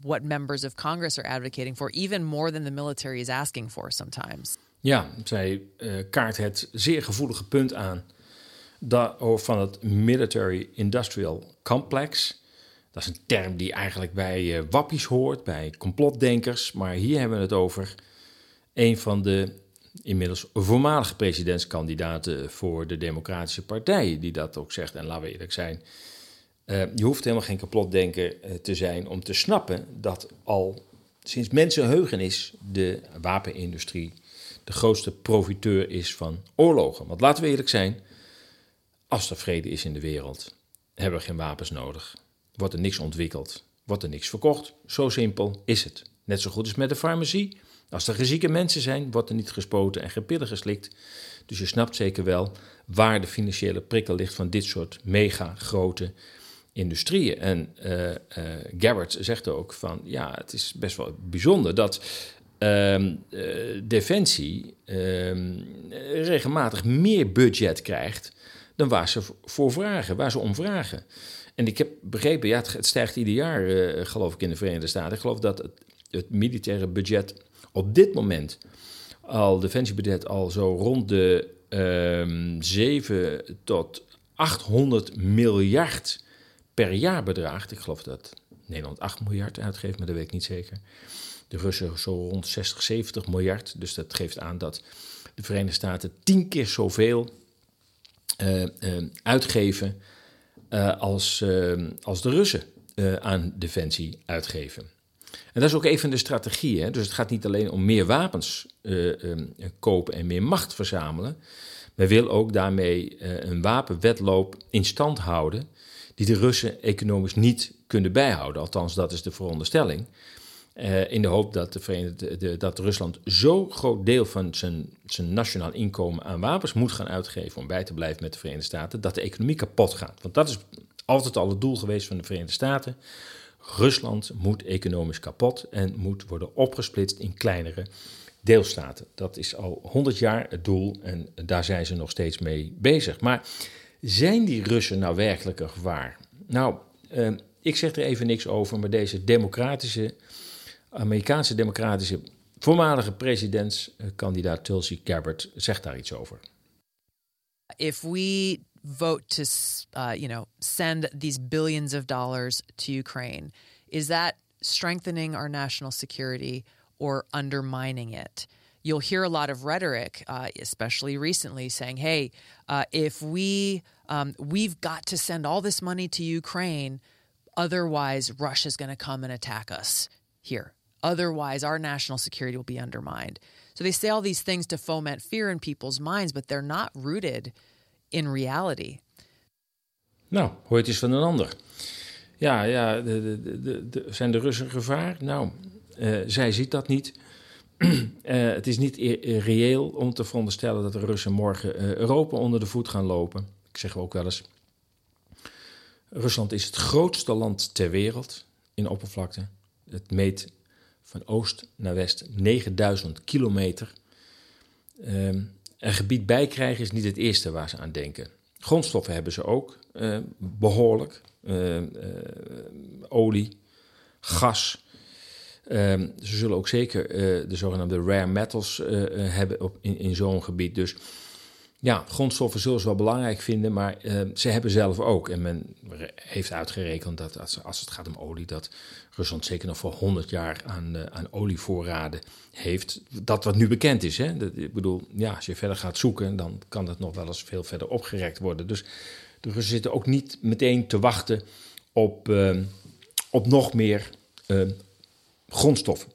what members of Congress are advocating for, even more than the military is asking for sometimes. Ja, zij uh, kaart het zeer gevoelige punt aan dat, van het Military Industrial Complex. Dat is een term die eigenlijk bij uh, wappies hoort, bij complotdenkers. Maar hier hebben we het over een van de inmiddels voormalige presidentskandidaten voor de Democratische Partij, die dat ook zegt. En laten we eerlijk zijn, uh, je hoeft helemaal geen kapotdenker uh, te zijn om te snappen dat al sinds mensenheugenis de wapenindustrie de grootste profiteur is van oorlogen. Want laten we eerlijk zijn, als er vrede is in de wereld, hebben we geen wapens nodig. Wordt er niks ontwikkeld, wordt er niks verkocht. Zo simpel is het. Net zo goed als met de farmacie. Als er zieke mensen zijn, wordt er niet gespoten en gepillen geslikt. Dus je snapt zeker wel waar de financiële prikkel ligt van dit soort mega grote industrieën. En uh, uh, Garrett zegt ook van ja, het is best wel bijzonder dat uh, Defensie ehm, regelmatig meer budget krijgt dan waar ze voor vragen, waar ze om vragen. En ik heb begrepen, ja, het, stijgt ieder jaar, geloof ik, in de Verenigde Staten. Ik geloof dat het, het militaire budget op dit moment al, defensiebudget al zo rond de um, ehm, 7 tot 800 miljard per jaar bedraagt. Ik geloof dat Nederland 8 miljard uitgeeft, maar dat weet ik niet zeker. De Russen zo rond 60, 70 miljard. Dus dat geeft aan dat de Verenigde Staten tien keer zoveel uh, uitgeven uh, als, als de Russen aan defensie uitgeven. En dat is ook een van de strategieën. Dus het gaat niet alleen om meer wapens kopen en meer macht verzamelen. Men wil ook daarmee een wapenwetloop in stand houden die de Russen economisch niet kunnen bijhouden. Althans, dat is de veronderstelling. Uh, in de hoop dat, de Verenigde, de, dat Rusland zo'n groot deel van zijn, zijn nationaal inkomen aan wapens moet gaan uitgeven om bij te blijven met de Verenigde Staten, dat de economie kapot gaat. Want dat is altijd al het doel geweest van de Verenigde Staten. Rusland moet economisch kapot en moet worden opgesplitst in kleinere deelstaten. Dat is al 100 jaar het doel en daar zijn ze nog steeds mee bezig. Maar zijn die Russen nou werkelijk een? Nou, uh, ik zeg er even niks over, maar deze democratische, Amerikaanse democratische voormalige presidentskandidaat Tulsi Gabbard zegt daar iets over. If we vote to, uh, you know, send these billions of dollars to Ukraine, is that strengthening our national security or undermining it? you'll hear a lot of rhetoric, uh, especially recently, saying, "Hey, uh, if we um, we've got to send all this money to Ukraine, otherwise Russia's going to come and attack us here. Otherwise, our national security will be undermined." So they say all these things to foment fear in people's minds, but they're not rooted in reality. Nou, hoor het eens van een ander. Ja, ja, de, de, de, zijn de Russen gevaar? Nou, uh, zij ziet dat niet. Uh, <clears throat> het is niet reëel om te veronderstellen dat de Russen morgen Europa onder de voet gaan lopen. Ik zeg ook wel eens: Rusland is het grootste land ter wereld in oppervlakte. Het meet van oost naar west 9000 kilometer. Uh, een gebied bijkrijgen is niet het eerste waar ze aan denken. Grondstoffen hebben ze ook behoorlijk: olie, gas. Ehm, ze zullen ook zeker de zogenaamde rare metals hebben op, in, in zo'n gebied. Dus ja, grondstoffen zullen ze wel belangrijk vinden, maar ehm, ze hebben zelf ook. En men heeft uitgerekend dat als, als, het gaat om olie, dat Rusland zeker nog voor 100 jaar aan, aan olievoorraden heeft. Dat wat nu bekend is. Hè? Ik bedoel, ja, als je verder gaat zoeken, dan kan dat nog wel eens veel verder opgerekt worden. Dus de Russen zitten ook niet meteen te wachten op, uh, op nog meer grondstoffen.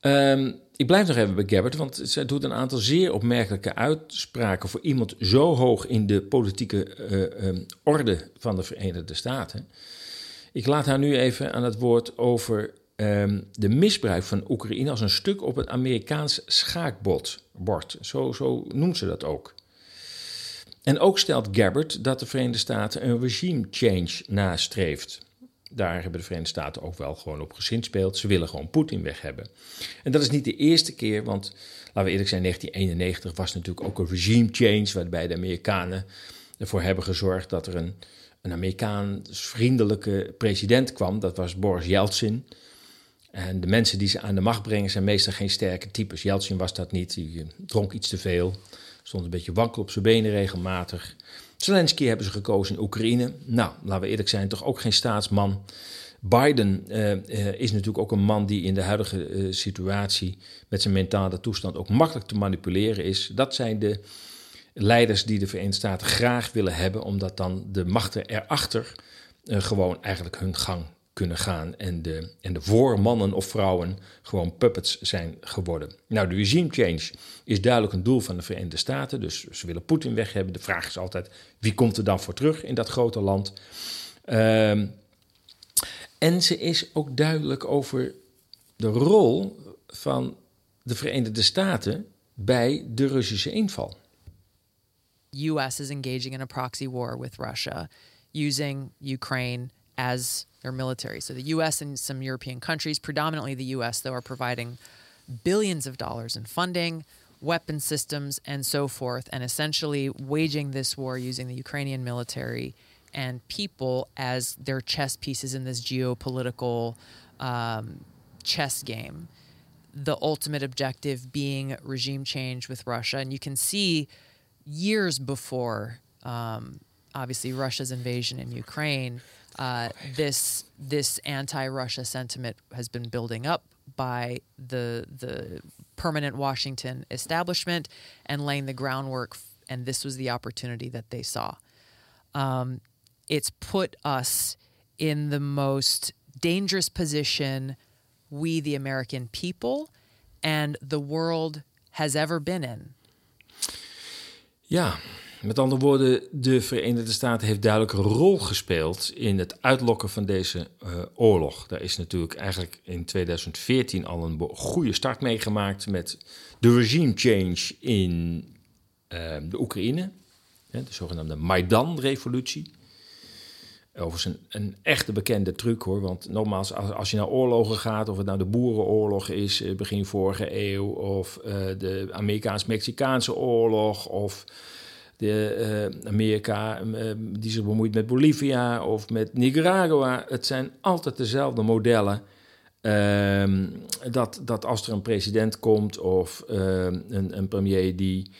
Um, ik blijf nog even bij Gabbard, want zij doet een aantal zeer opmerkelijke uitspraken voor iemand zo hoog in de politieke uh, um, orde van de Verenigde Staten. Ik laat haar nu even aan het woord over um, de misbruik van Oekraïne als een stuk op het Amerikaans schaakbord. Zo, zo noemt ze dat ook. En ook stelt Gabbard dat de Verenigde Staten een regime change nastreeft daar hebben de Verenigde Staten ook wel gewoon op gezinspeeld. Ze willen gewoon Poetin weg hebben. En dat is niet de eerste keer, want laten we eerlijk zijn, 1991 was natuurlijk ook een regime change, waarbij de Amerikanen ervoor hebben gezorgd dat er een, een Amerikaans vriendelijke president kwam. Dat was Boris Yeltsin. En de mensen die ze aan de macht brengen zijn meestal geen sterke types. Yeltsin was dat niet, hij eh, dronk iets te veel, stond een beetje wankel op zijn benen regelmatig. Zelensky hebben ze gekozen in Oekraïne. Nou, laten we eerlijk zijn, toch ook geen staatsman. Biden uh, uh, is natuurlijk ook een man die in de huidige uh, situatie met zijn mentale toestand ook makkelijk te manipuleren is. Dat zijn de leiders die de Verenigde Staten graag willen hebben, omdat dan de machten erachter gewoon eigenlijk hun gang kunnen gaan en de, en de voormannen of vrouwen gewoon puppets zijn geworden. Nou, de regime change is duidelijk een doel van de Verenigde Staten, dus ze willen Poetin weg hebben. De vraag is altijd, wie komt er dan voor terug in dat grote land? Ehm, en ze is ook duidelijk over de rol van de Verenigde Staten bij de Russische inval. US is engaging in a proxy war with Russia using Ukraine as their military. So the US and some European countries, predominantly the US though are providing billions of dollars in funding, weapon systems and so forth and essentially waging this war using the Ukrainian military and people as their chess pieces in this geopolitical um, chess game the ultimate objective being regime change with Russia. And you can see years before, um, obviously, Russia's invasion in Ukraine, uh, this this anti-Russia sentiment has been building up by the the permanent Washington establishment and laying the groundwork. And this was the opportunity that they saw. Um, it's put us in the most dangerous position we, the American people, and the world has ever been in. Ja, met andere woorden, de Verenigde Staten heeft duidelijk een rol gespeeld in het uitlokken van deze uh, oorlog. Daar is natuurlijk eigenlijk in 2014 al een goede start meegemaakt met de regime change in uh, de Oekraïne, de zogenaamde Maidan-revolutie. Overigens een, een echte bekende truc hoor. Want nogmaals, als, als je naar oorlogen gaat, of het nou de Boerenoorlog is, eh, begin vorige eeuw, of uh, de Amerikaans-Mexicaanse oorlog, of de uh, Amerika uh, die zich bemoeit met Bolivia of met Nicaragua. Het zijn altijd dezelfde modellen. Uh, dat, dat als er een president komt of ehm, een, een premier die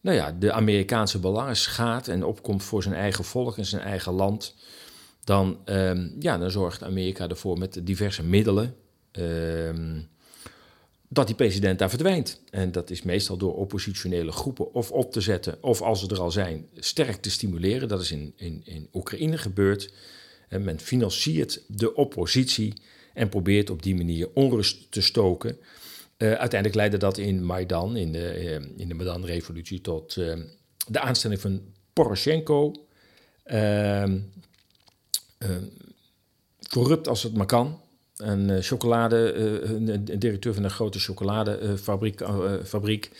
nou ja, de Amerikaanse belangen schaadt en opkomt voor zijn eigen volk en zijn eigen land dan, ehm, ja, dan zorgt Amerika ervoor met diverse middelen ehm, dat die president daar verdwijnt. En dat is meestal door oppositionele groepen of op te zetten, of als ze er al zijn, sterk te stimuleren. Dat is in, in, in Oekraïne gebeurd. En men financiert de oppositie en probeert op die manier onrust te stoken. Uh, uiteindelijk leidde dat in Maidan, in de, uh, in de Maidan-revolutie, tot uh, de aanstelling van Poroshenko. Ehm, corrupt als het maar kan. Een uh, chocolade, uh, een, directeur van een grote chocoladefabriek. fabriek.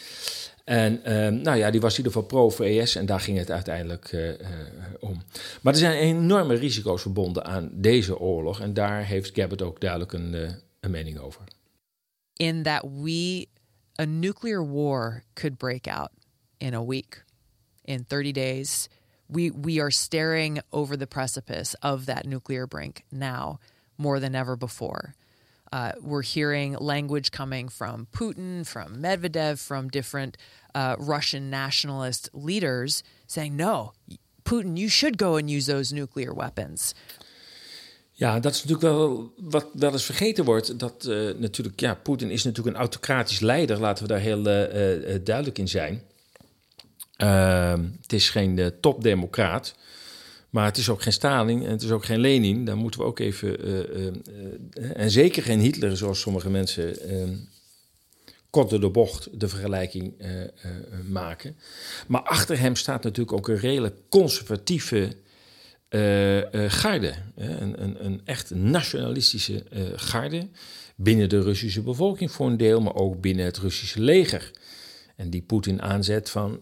En nou ja, die was in ieder geval pro-VS en daar ging het uiteindelijk om. Maar er zijn enorme risico's verbonden aan deze oorlog. En daar heeft Gabbard ook duidelijk een, een mening over. In that we, a nuclear war could break out in a week, in 30 days we we are staring over the precipice of that nuclear brink now more than ever before. Uh, we're hearing language coming from Putin, from Medvedev, from different uh, Russian nationalist leaders saying, no, Putin, you should go and use those nuclear weapons. Ja, dat is natuurlijk wel wat wel eens vergeten wordt. Dat uh, natuurlijk, ja, Poetin is natuurlijk een autocratisch leider, laten we daar heel uh, uh, duidelijk in zijn. Ehm, het is geen topdemocraat. Maar het is ook geen Stalin en het is ook geen Lenin. Daar moeten we ook even. Uh, uh, en zeker geen Hitler, zoals sommige mensen ehm, kort door de bocht de vergelijking maken. Maar achter hem staat natuurlijk ook een redelijk conservatieve garde. Een, een, een, echt nationalistische garde. Binnen de Russische bevolking voor een deel, maar ook binnen het Russische leger. En die Poetin aanzet van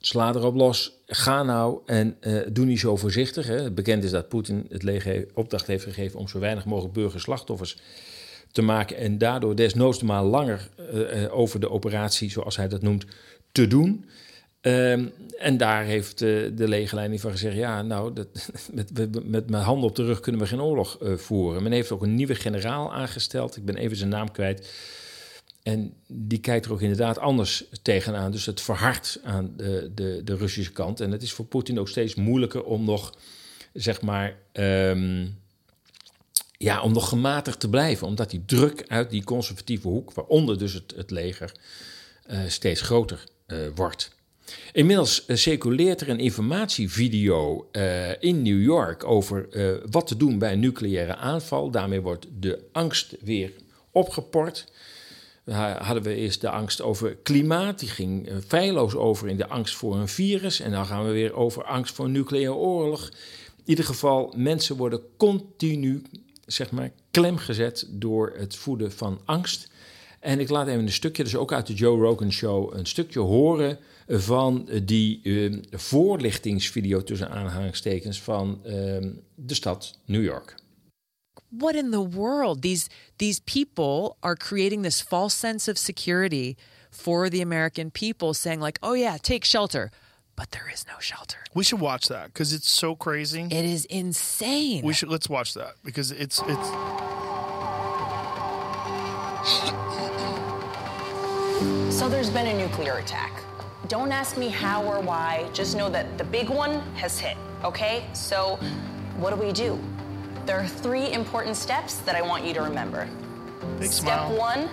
sla erop los. Ga nou en uh, doe niet zo voorzichtig. Hè. Bekend is dat Poetin het leger opdracht heeft gegeven om zo weinig mogelijk burgerslachtoffers te maken. En daardoor desnoods langer uh, over de operatie, zoals hij dat noemt, te doen. Um, en daar heeft uh, de legerleiding van gezegd: ja, nou, dat, <laughs> met, met, mijn handen op de rug kunnen we geen oorlog voeren. Men heeft ook een nieuwe generaal aangesteld. Ik ben even zijn naam kwijt. En die kijkt er ook inderdaad anders tegenaan. Dus het verhardt aan de, de, de Russische kant. En het is voor Poetin ook steeds moeilijker om nog, zeg maar, um, ja, om nog gematigd te blijven. Omdat die druk uit die conservatieve hoek, waaronder dus het, leger, uh, steeds groter uh, wordt. Inmiddels uh, circuleert er een informatievideo in New York over wat te doen bij een nucleaire aanval. Daarmee wordt de angst weer opgeport. Hadden we eerst de angst over klimaat, die ging feilloos over in de angst voor een virus. En dan gaan we weer over angst voor nucleaire oorlog. In ieder geval, mensen worden continu, zeg maar, klemgezet door het voeden van angst. En ik laat even een stukje, dus ook uit de Joe Rogan Show, een stukje horen van die uh, voorlichtingsvideo tussen aanhalingstekens van uh, de stad New York. What in the world? These these people are creating this false sense of security for the American people, saying like, "Oh yeah, take shelter." But there is no shelter. We should watch that because it's so crazy. It is insane. We should let's watch that because it's it's. So there's been a nuclear attack. Don't ask me how or why, just know that the big one has hit, okay? So, what do we do? There are three important steps that I want you to remember. Big Step smile. one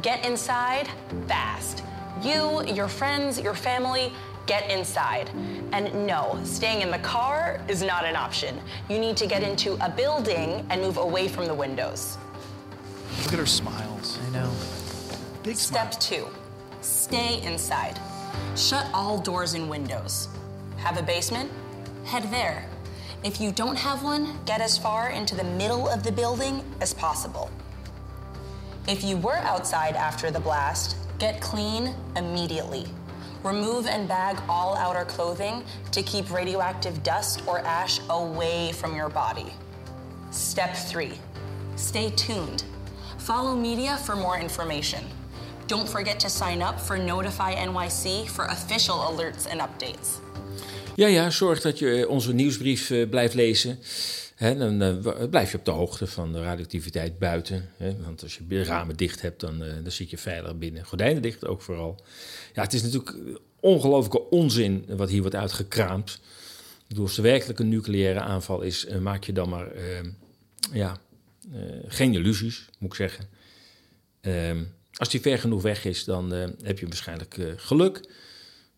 get inside fast. You, your friends, your family, get inside. And no, staying in the car is not an option. You need to get into a building and move away from the windows. Look at her smiles. I know. Big smile. Step two stay inside. Shut all doors and windows. Have a basement? Head there. If you don't have one, get as far into the middle of the building as possible. If you were outside after the blast, get clean immediately. Remove and bag all outer clothing to keep radioactive dust or ash away from your body. Step three stay tuned. Follow media for more information. Don't forget to sign up for Notify NYC for official alerts and updates. Ja, ja, zorg dat je onze nieuwsbrief uh, blijft lezen. Hè, dan uh, blijf je op de hoogte van de radioactiviteit buiten. Want als je de ramen dicht hebt, dan, dan zit je veilig binnen. Gordijnen dicht ook vooral. Ja, het is natuurlijk ongelooflijke onzin wat hier wordt uitgekraamd. Bedoel, als er werkelijk een nucleaire aanval is, maak je dan maar ja, geen illusies, moet ik zeggen. Ehm, als die ver genoeg weg is, dan heb je waarschijnlijk geluk.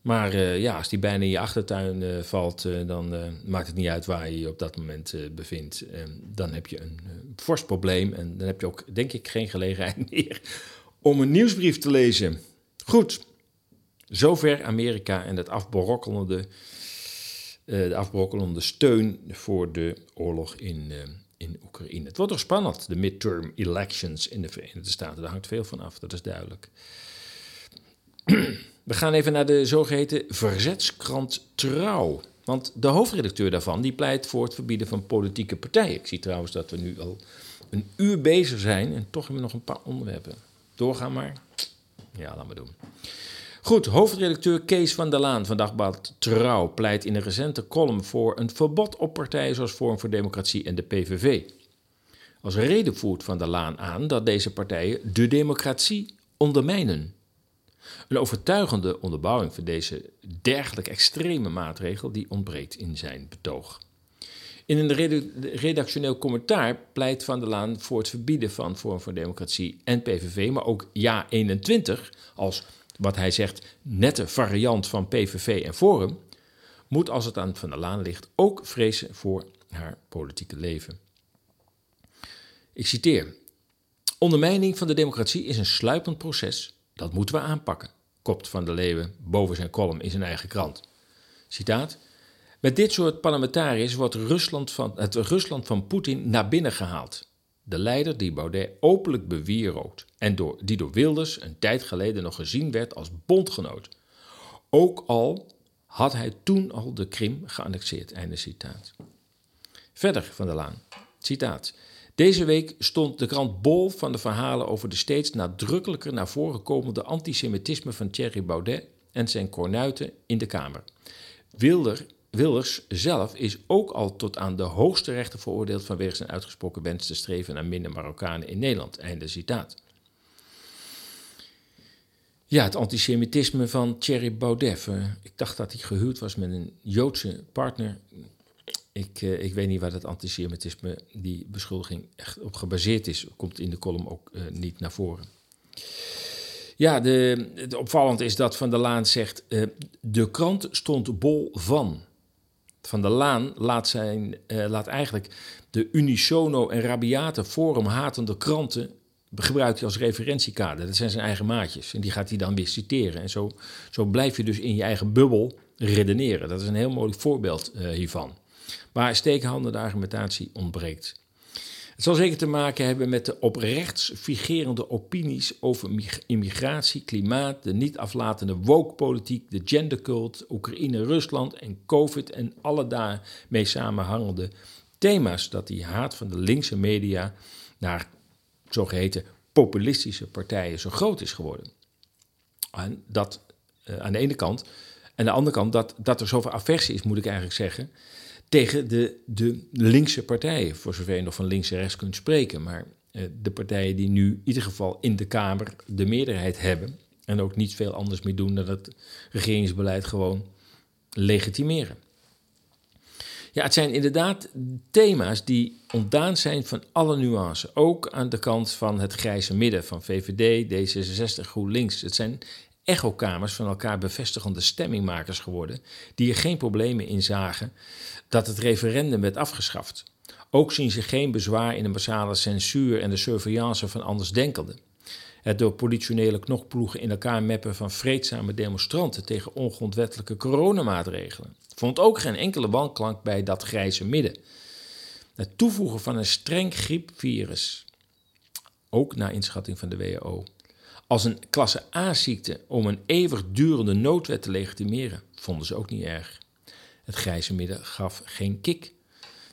Maar uh, ja, als die bijna in je achtertuin valt, dan maakt het niet uit waar je je op dat moment bevindt. dan heb je een fors probleem en dan heb je ook, denk ik, geen gelegenheid <laughs> meer om een nieuwsbrief te lezen. Goed, zover Amerika en het afbrokkelende, de afbrokkelende steun voor de oorlog in in Oekraïne. Het wordt toch spannend, de midterm elections in de Verenigde Staten. Daar hangt veel van af, dat is duidelijk. <clears throat> We gaan even naar de zogeheten verzetskrant Trouw. Want de hoofdredacteur daarvan die pleit voor het verbieden van politieke partijen. Ik zie trouwens dat we nu al een uur bezig zijn en toch hebben we nog een paar onderwerpen. Doorgaan maar. Ja, laat maar doen. Goed, hoofdredacteur Kees van der Laan van Dagblad Trouw pleit in een recente column voor een verbod op partijen zoals Forum voor Democratie en de PVV. Als reden voert Van der Laan aan dat deze partijen de democratie ondermijnen. Een overtuigende onderbouwing voor deze dergelijk extreme maatregel die ontbreekt in zijn betoog. In een redactioneel commentaar pleit Van der Laan voor het verbieden van Forum voor Democratie en PVV, maar ook Ja 21 als wat hij zegt, nette variant van PVV en Forum, moet als het aan Van der Laan ligt ook vrezen voor haar politieke leven. Ik citeer: Ondermijning van de democratie is een sluipend proces. Dat moeten we aanpakken, kopt Van der Leeuwen boven zijn column in zijn eigen krant. Citaat: Met dit soort parlementariërs wordt Rusland van, het Rusland van Poetin naar binnen gehaald. De leider die Baudet openlijk bewierookt en door, die door Wilders een tijd geleden nog gezien werd als bondgenoot. Ook al had hij toen al de Krim geannexeerd. Einde citaat. Verder van der Laan. Citaat. Deze week stond de krant bol van de verhalen over de steeds nadrukkelijker naar voren komende antisemitisme van Thierry Baudet en zijn kornuiten in de Kamer. Wilder Wilders zelf is ook al tot aan de hoogste rechten veroordeeld vanwege zijn uitgesproken wens te streven naar minder Marokkanen in Nederland. Citaat. Ja, het antisemitisme van Thierry Baudet. Ik dacht dat hij gehuwd was met een Joodse partner. Ik, uh, ik weet niet waar dat antisemitisme, die beschuldiging, echt op gebaseerd is. Komt in de column ook uh, niet naar voren. Ja, de, het opvallend is dat Van der Laan zegt... Uh, de krant stond bol van. Van der Laan laat, zijn, laat eigenlijk de unisono en rabiate forum hatende kranten... gebruikt als referentiekader. Dat zijn zijn eigen maatjes. En die gaat hij dan weer citeren. En zo, zo blijf je dus in je eigen bubbel redeneren. Dat is een heel mooi voorbeeld hiervan. Maar stekenhanden de argumentatie ontbreekt. Het zal zeker te maken hebben met de oprechts figerende opinies over immigratie, klimaat, de niet aflatende woke-politiek, de gendercult, Oekraïne, Rusland en COVID en alle daarmee samenhangende thema's dat die haat van de linkse media naar zogeheten populistische partijen zo groot is geworden. En dat uh, aan de ene kant. En aan de andere kant dat, dat er zoveel aversie is, moet ik eigenlijk zeggen, tegen de, de linkse partijen, voor zover je nog van links en rechts kunt spreken. Maar eh, de partijen die nu in ieder geval in de Kamer de meerderheid hebben en ook niet veel anders meer doen dan het regeringsbeleid gewoon legitimeren. Ja, het zijn inderdaad thema's die ontdaan zijn van alle nuances. Ook aan de kant van het grijze midden van VVD, D66, GroenLinks. Het zijn echokamers van elkaar bevestigende stemmingmakers geworden, die er geen problemen in zagen dat het referendum werd afgeschaft. Ook zien ze geen bezwaar in de massale censuur en de surveillance van andersdenkenden. Het door politionele knokploegen in elkaar meppen van vreedzame demonstranten tegen ongrondwettelijke coronamaatregelen vond ook geen enkele wanklank bij dat grijze midden. Het toevoegen van een streng griepvirus, ook naar inschatting van de WHO, als een klasse A-ziekte om een eeuwigdurende noodwet te legitimeren, vonden ze ook niet erg. Het grijze midden gaf geen kick.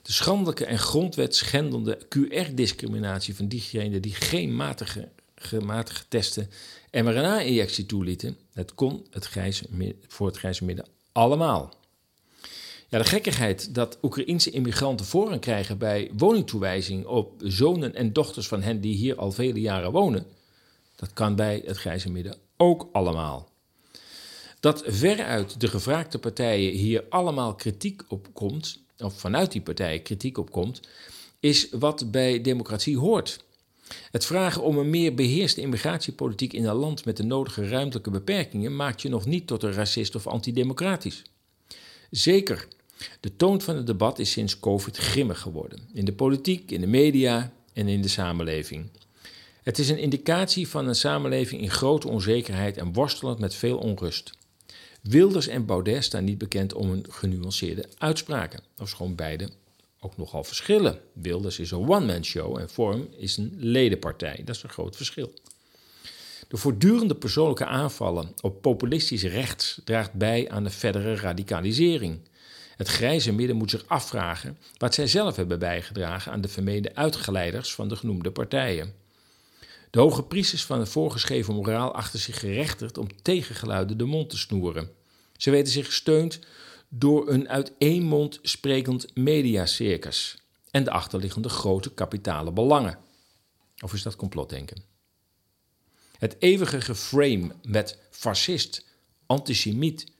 De schandelijke en grondwetschendende QR-discriminatie van diegenen die geen matige, gematigde testen mRNA-injectie toelieten, het kon het grijze, voor het grijze midden allemaal. Ja, de gekkigheid dat Oekraïense immigranten voorrang krijgen bij woningtoewijzing op zonen en dochters van hen die hier al vele jaren wonen, dat kan bij het grijze midden ook allemaal. Dat veruit de gevraagde partijen hier allemaal kritiek op komt, of vanuit die partijen kritiek op komt, is wat bij democratie hoort. Het vragen om een meer beheerste immigratiepolitiek in een land met de nodige ruimtelijke beperkingen maakt je nog niet tot een racist of antidemocratisch. Zeker, de toon van het debat is sinds COVID grimmig geworden. In de politiek, in de media en in de samenleving. Het is een indicatie van een samenleving in grote onzekerheid en worstelend met veel onrust. Wilders en Baudet staan niet bekend om hun genuanceerde uitspraken, ofschoon beide ook nogal verschillen. Wilders is een one-man show en Vorm is een ledenpartij. Dat is een groot verschil. De voortdurende persoonlijke aanvallen op populistisch rechts draagt bij aan de verdere radicalisering. Het grijze midden moet zich afvragen wat zij zelf hebben bijgedragen aan de vermeende uitgeleiders van de genoemde partijen. De hoge priesters van het voorgeschreven moraal achten zich gerechtigd om tegengeluiden de mond te snoeren. Ze weten zich gesteund door een uit één mond sprekend mediacircus en de achterliggende grote kapitale belangen. Of is dat complotdenken? Het eeuwige geframe met fascist, antisemiet,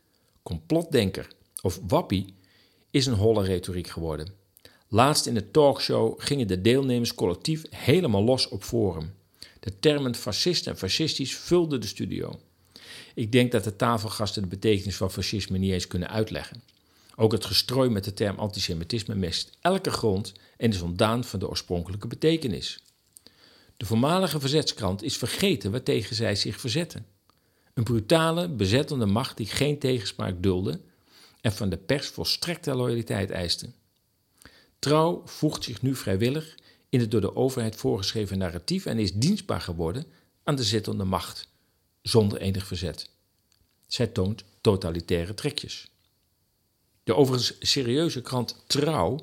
complotdenker of wappie is een holle retoriek geworden. Laatst in de talkshow gingen de deelnemers collectief helemaal los op Forum. De termen fascist en fascistisch vulden de studio. Ik denk dat de tafelgasten de betekenis van fascisme niet eens kunnen uitleggen. Ook het gestrooi met de term antisemitisme mest elke grond en is ontdaan van de oorspronkelijke betekenis. De voormalige verzetskrant is vergeten waartegen zij zich verzetten. Een brutale, bezettende macht die geen tegenspraak dulde en van de pers volstrekte loyaliteit eiste. Trouw voegt zich nu vrijwillig in het door de overheid voorgeschreven narratief en is dienstbaar geworden aan de zittende macht, zonder enig verzet. Zij toont totalitaire trekjes. De overigens serieuze krant Trouw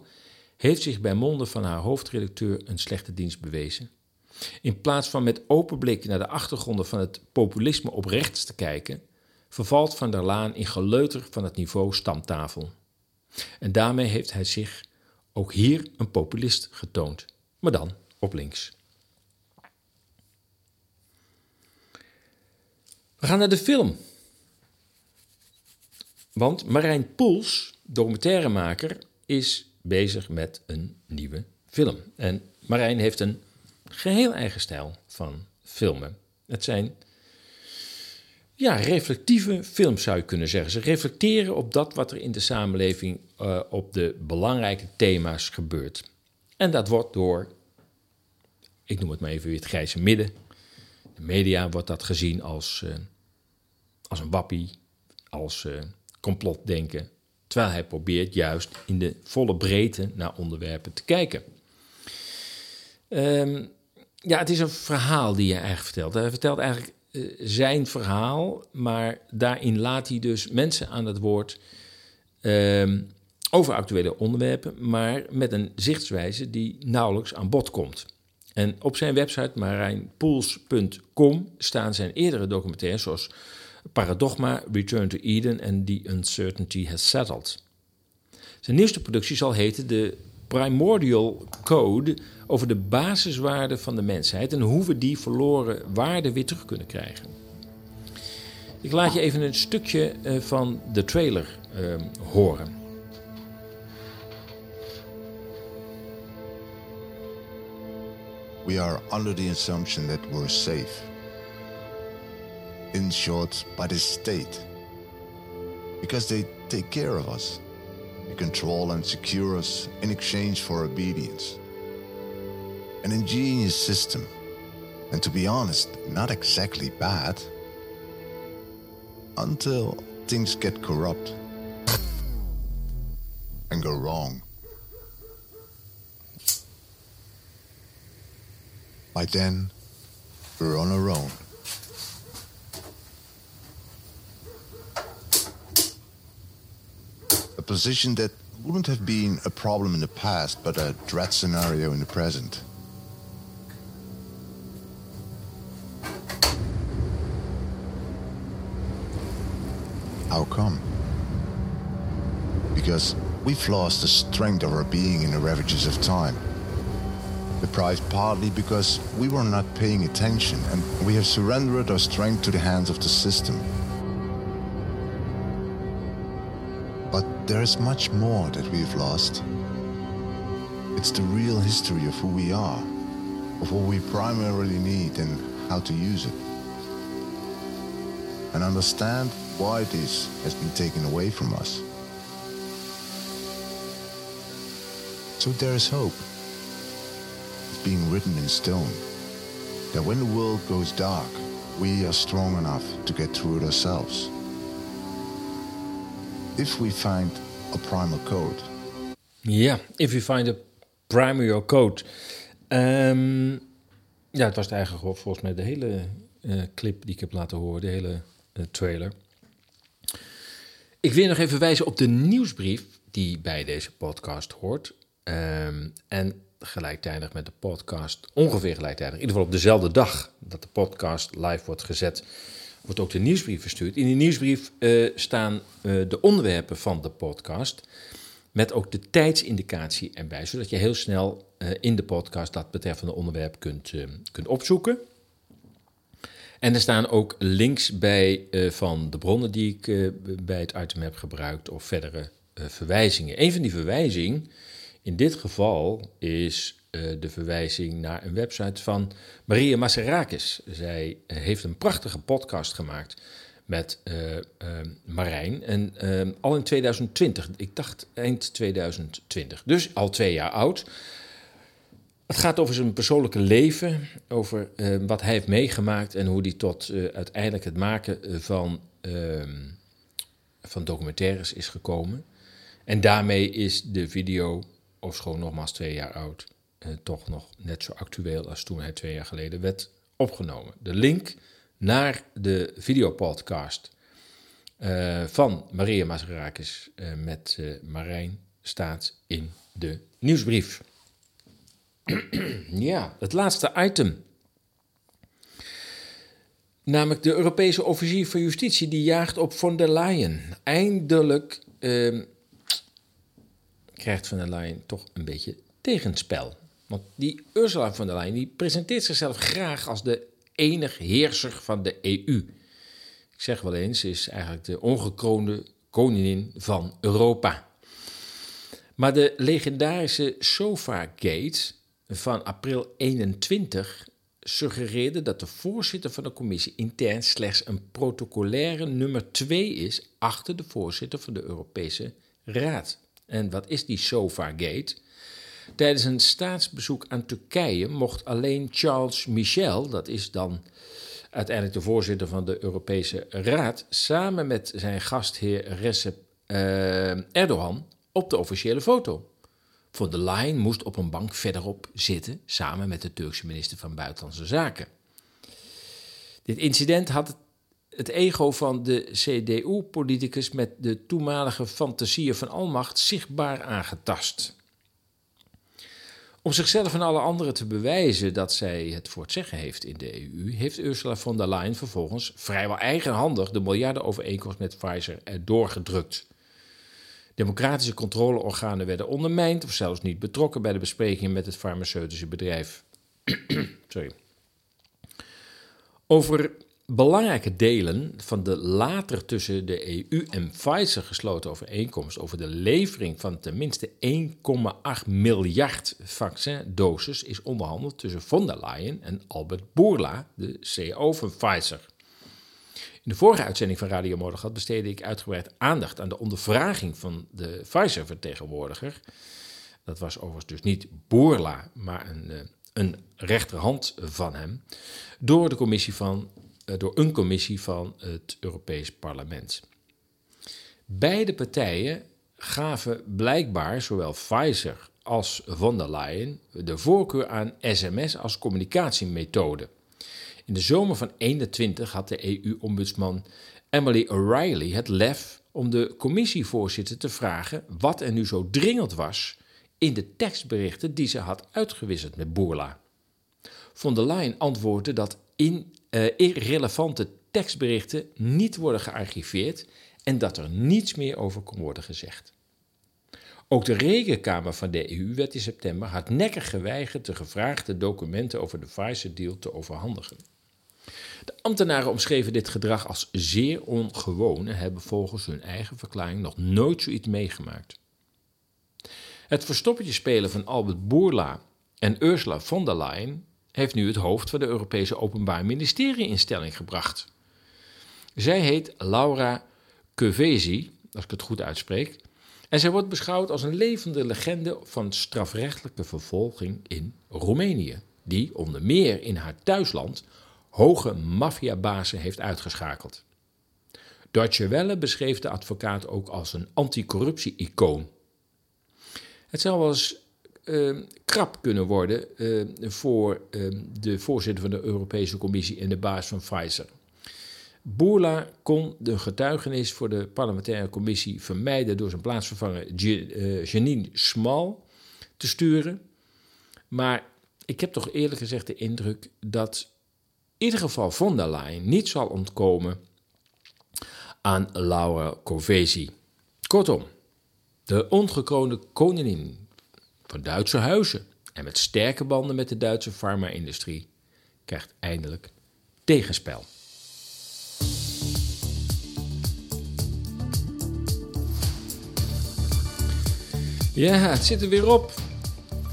heeft zich bij monden van haar hoofdredacteur een slechte dienst bewezen. In plaats van met open blik naar de achtergronden van het populisme op rechts te kijken, vervalt Van der Laan in geleuter van het niveau stamtafel. En daarmee heeft hij zich ook hier een populist getoond maar dan op links. We gaan naar de film. Want Marijn Poels, documentairemaker, is bezig met een nieuwe film. En Marijn heeft een geheel eigen stijl van filmen. Het zijn ja, reflectieve films zou je kunnen zeggen. Ze reflecteren op dat wat er in de samenleving uh, op de belangrijke thema's gebeurt. En dat wordt door, ik noem het maar even weer het grijze midden. De media wordt dat gezien als, uh, als een wappie, als uh, complotdenken. Terwijl hij probeert juist in de volle breedte naar onderwerpen te kijken. Um, ja, het is een verhaal die hij eigenlijk vertelt. Hij vertelt eigenlijk uh, zijn verhaal, maar daarin laat hij dus mensen aan het woord um, over actuele onderwerpen, maar met een zichtswijze die nauwelijks aan bod komt. En op zijn website marijnpoels.com staan zijn eerdere documentaires zoals Paradogma, Return to Eden en The Uncertainty Has Settled. Zijn nieuwste productie zal heten de Primordial Code over de basiswaarden van de mensheid en hoe we die verloren waarden weer terug kunnen krijgen. Ik laat je even een stukje uh, van de trailer uh, horen. We are under the assumption that we're safe. In short, by the state. Because they take care of us. They control and secure us in exchange for obedience. An ingenious system, and to be honest, not exactly bad. Until things get corrupt and go wrong. By then, we're on our own. A position that wouldn't have been a problem in the past, but a dread scenario in the present. How come? Because we've lost the strength of our being in the ravages of time. Deprived partly because we were not paying attention and we have surrendered our strength to the hands of the system. But there is much more that we've lost. It's the real history of who we are, of what we primarily need and how to use it. And understand why this has been taken away from us. So there is hope. Being written in stone that when the world goes dark, we are strong enough to get through it ourselves. If we find a primal code. Ja, if we find a primary code. Um, ja, het was eigenlijk volgens mij de hele uh, clip die ik heb laten horen, de hele uh, trailer. Ik wil nog even wijzen op de nieuwsbrief die bij deze podcast hoort. Um, en gelijktijdig met de podcast, ongeveer gelijktijdig, in ieder geval op dezelfde dag dat de podcast live wordt gezet, wordt ook de nieuwsbrief verstuurd. In die nieuwsbrief uh, staan uh, de onderwerpen van de podcast, met ook de tijdsindicatie erbij, zodat je heel snel uh, in de podcast dat betreffende onderwerp kunt, kunt opzoeken. En er staan ook links bij van de bronnen die ik bij het item heb gebruikt of verdere verwijzingen. Een van die verwijzingen in dit geval is de verwijzing naar een website van Maria Maserakis. Zij heeft een prachtige podcast gemaakt met Marijn. En al in 2020, ik dacht eind 2020, dus al twee jaar oud. Het gaat over zijn persoonlijke leven, over uh, wat hij heeft meegemaakt en hoe hij tot uh, uiteindelijk het maken van, uh, van documentaires is gekomen. En daarmee is de video, ofschoon nogmaals twee jaar oud, toch nog net zo actueel als toen hij twee jaar geleden werd opgenomen. De link naar de videopodcast van Maria Maserakis met Marijn staat in de nieuwsbrief. <clears throat> ja, het laatste item. Namelijk de Europese officier van justitie die jaagt op von der Leyen. Eindelijk uh, krijgt von der Leyen toch een beetje tegenspel. Want die Ursula von der Leyen die presenteert zichzelf graag als de enige heerser van de EU. Ik zeg wel eens, ze is eigenlijk de ongekroonde koningin van Europa. Maar de legendarische Sofa Gate van april 21 suggereerde dat de voorzitter van de commissie intern slechts een protocolaire nummer 2 is achter de voorzitter van de Europese Raad. En wat is die SOFA-gate? Tijdens een staatsbezoek aan Turkije mocht alleen Charles Michel, dat is dan uiteindelijk de voorzitter van de Europese Raad, samen met zijn gastheer Recep uh, Erdogan op de officiële foto. Von der Leyen moest op een bank verderop zitten, samen met de Turkse minister van Buitenlandse Zaken. Dit incident had het ego van de CDU-politicus met de toenmalige fantasieën van almacht zichtbaar aangetast. Om zichzelf en alle anderen te bewijzen dat zij het voor het zeggen heeft in de EU, heeft Ursula von der Leyen vervolgens vrijwel eigenhandig de miljardenovereenkomst met Pfizer erdoor gedrukt. Democratische controleorganen werden ondermijnd of zelfs niet betrokken bij de besprekingen met het farmaceutische bedrijf. <clears throat> Sorry. Over belangrijke delen van de later tussen de EU en Pfizer gesloten overeenkomst over de levering van tenminste 1,8 miljard vaccindoses is onderhandeld tussen von der Leyen en Albert Bourla, de CEO van Pfizer. In de vorige uitzending van Radio Motorgat besteedde ik uitgebreid aandacht aan de ondervraging van de Pfizer-vertegenwoordiger. Dat was overigens dus niet Bourla, maar een, eh, een rechterhand van hem, door de commissie van door een commissie van het Europees Parlement. Beide partijen gaven blijkbaar, zowel Pfizer als von der Leyen, de voorkeur aan sms als communicatiemethode. In de zomer van 21 had de EU-ombudsman Emily O'Reilly het lef om de commissievoorzitter te vragen wat er nu zo dringend was in de tekstberichten die ze had uitgewisseld met Boerla. Von der Leyen antwoordde dat in irrelevante tekstberichten niet worden gearchiveerd en dat er niets meer over kon worden gezegd. Ook de rekenkamer van de EU werd in september hardnekkig geweigerd de gevraagde documenten over de Pfizer-deal te overhandigen. De ambtenaren omschreven dit gedrag als zeer ongewoon en hebben volgens hun eigen verklaring nog nooit zoiets meegemaakt. Het verstoppertje spelen van Albert Bourla en Ursula von der Leyen heeft nu het hoofd van de Europese Openbaar Ministerie in stelling gebracht. Zij heet Laura Kövesi, als ik het goed uitspreek, en zij wordt beschouwd als een levende legende van strafrechtelijke vervolging in Roemenië, die onder meer in haar thuisland hoge maffiabazen heeft uitgeschakeld. Deutsche Welle beschreef de advocaat ook als een anticorruptie-icoon. Het zou wel eens uh, krap kunnen worden uh, voor uh, de voorzitter van de Europese Commissie en de baas van Pfizer. Boerla kon de getuigenis voor de parlementaire commissie vermijden door zijn plaatsvervanger Janine Smal te sturen. Maar ik heb toch eerlijk gezegd de indruk dat in ieder geval von der Leyen niet zal ontkomen aan Laura Covesi. Kortom, de ongekroonde koningin van Duitse huizen en met sterke banden met de Duitse farma-industrie krijgt eindelijk tegenspel. Ja, het zit er weer op.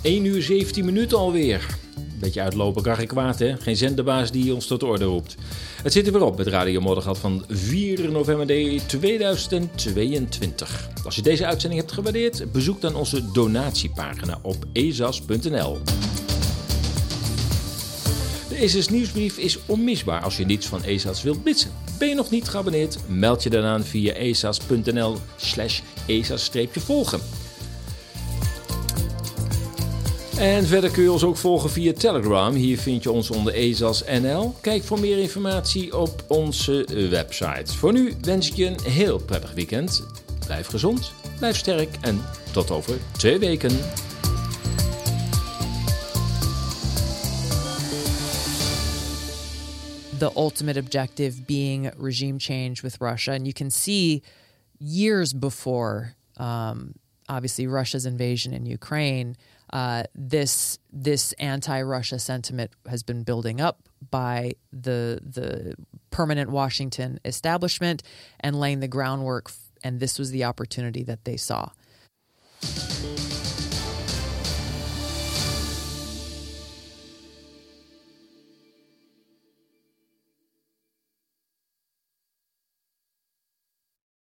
1 uur 17 minuten alweer. Beetje uitlopen krijg ik kwaad, hè? Geen zenderbaas die ons tot orde roept. Het zit er weer op met Radio Moddergat van 4 november 2022. Als je deze uitzending hebt gewaardeerd, bezoek dan onze donatiepagina op ezas.nl. De ESAS nieuwsbrief is onmisbaar als je niets van ESAS wilt mitsen. Ben je nog niet geabonneerd? Meld je dan aan via ezas.nl slash esas-volgen. En verder kun je ons ook volgen via Telegram. Hier vind je ons onder ESAS.nl. Kijk voor meer informatie op onze website. Voor nu wens ik je een heel prettig weekend. Blijf gezond, blijf sterk en tot over twee weken. The ultimate objective being regime change with Russia. And you can see years before, um, obviously, Russia's invasion in Ukraine. uh, this this anti-Russia sentiment has been building up by the the permanent Washington establishment and laying the groundwork. And this was the opportunity that they saw.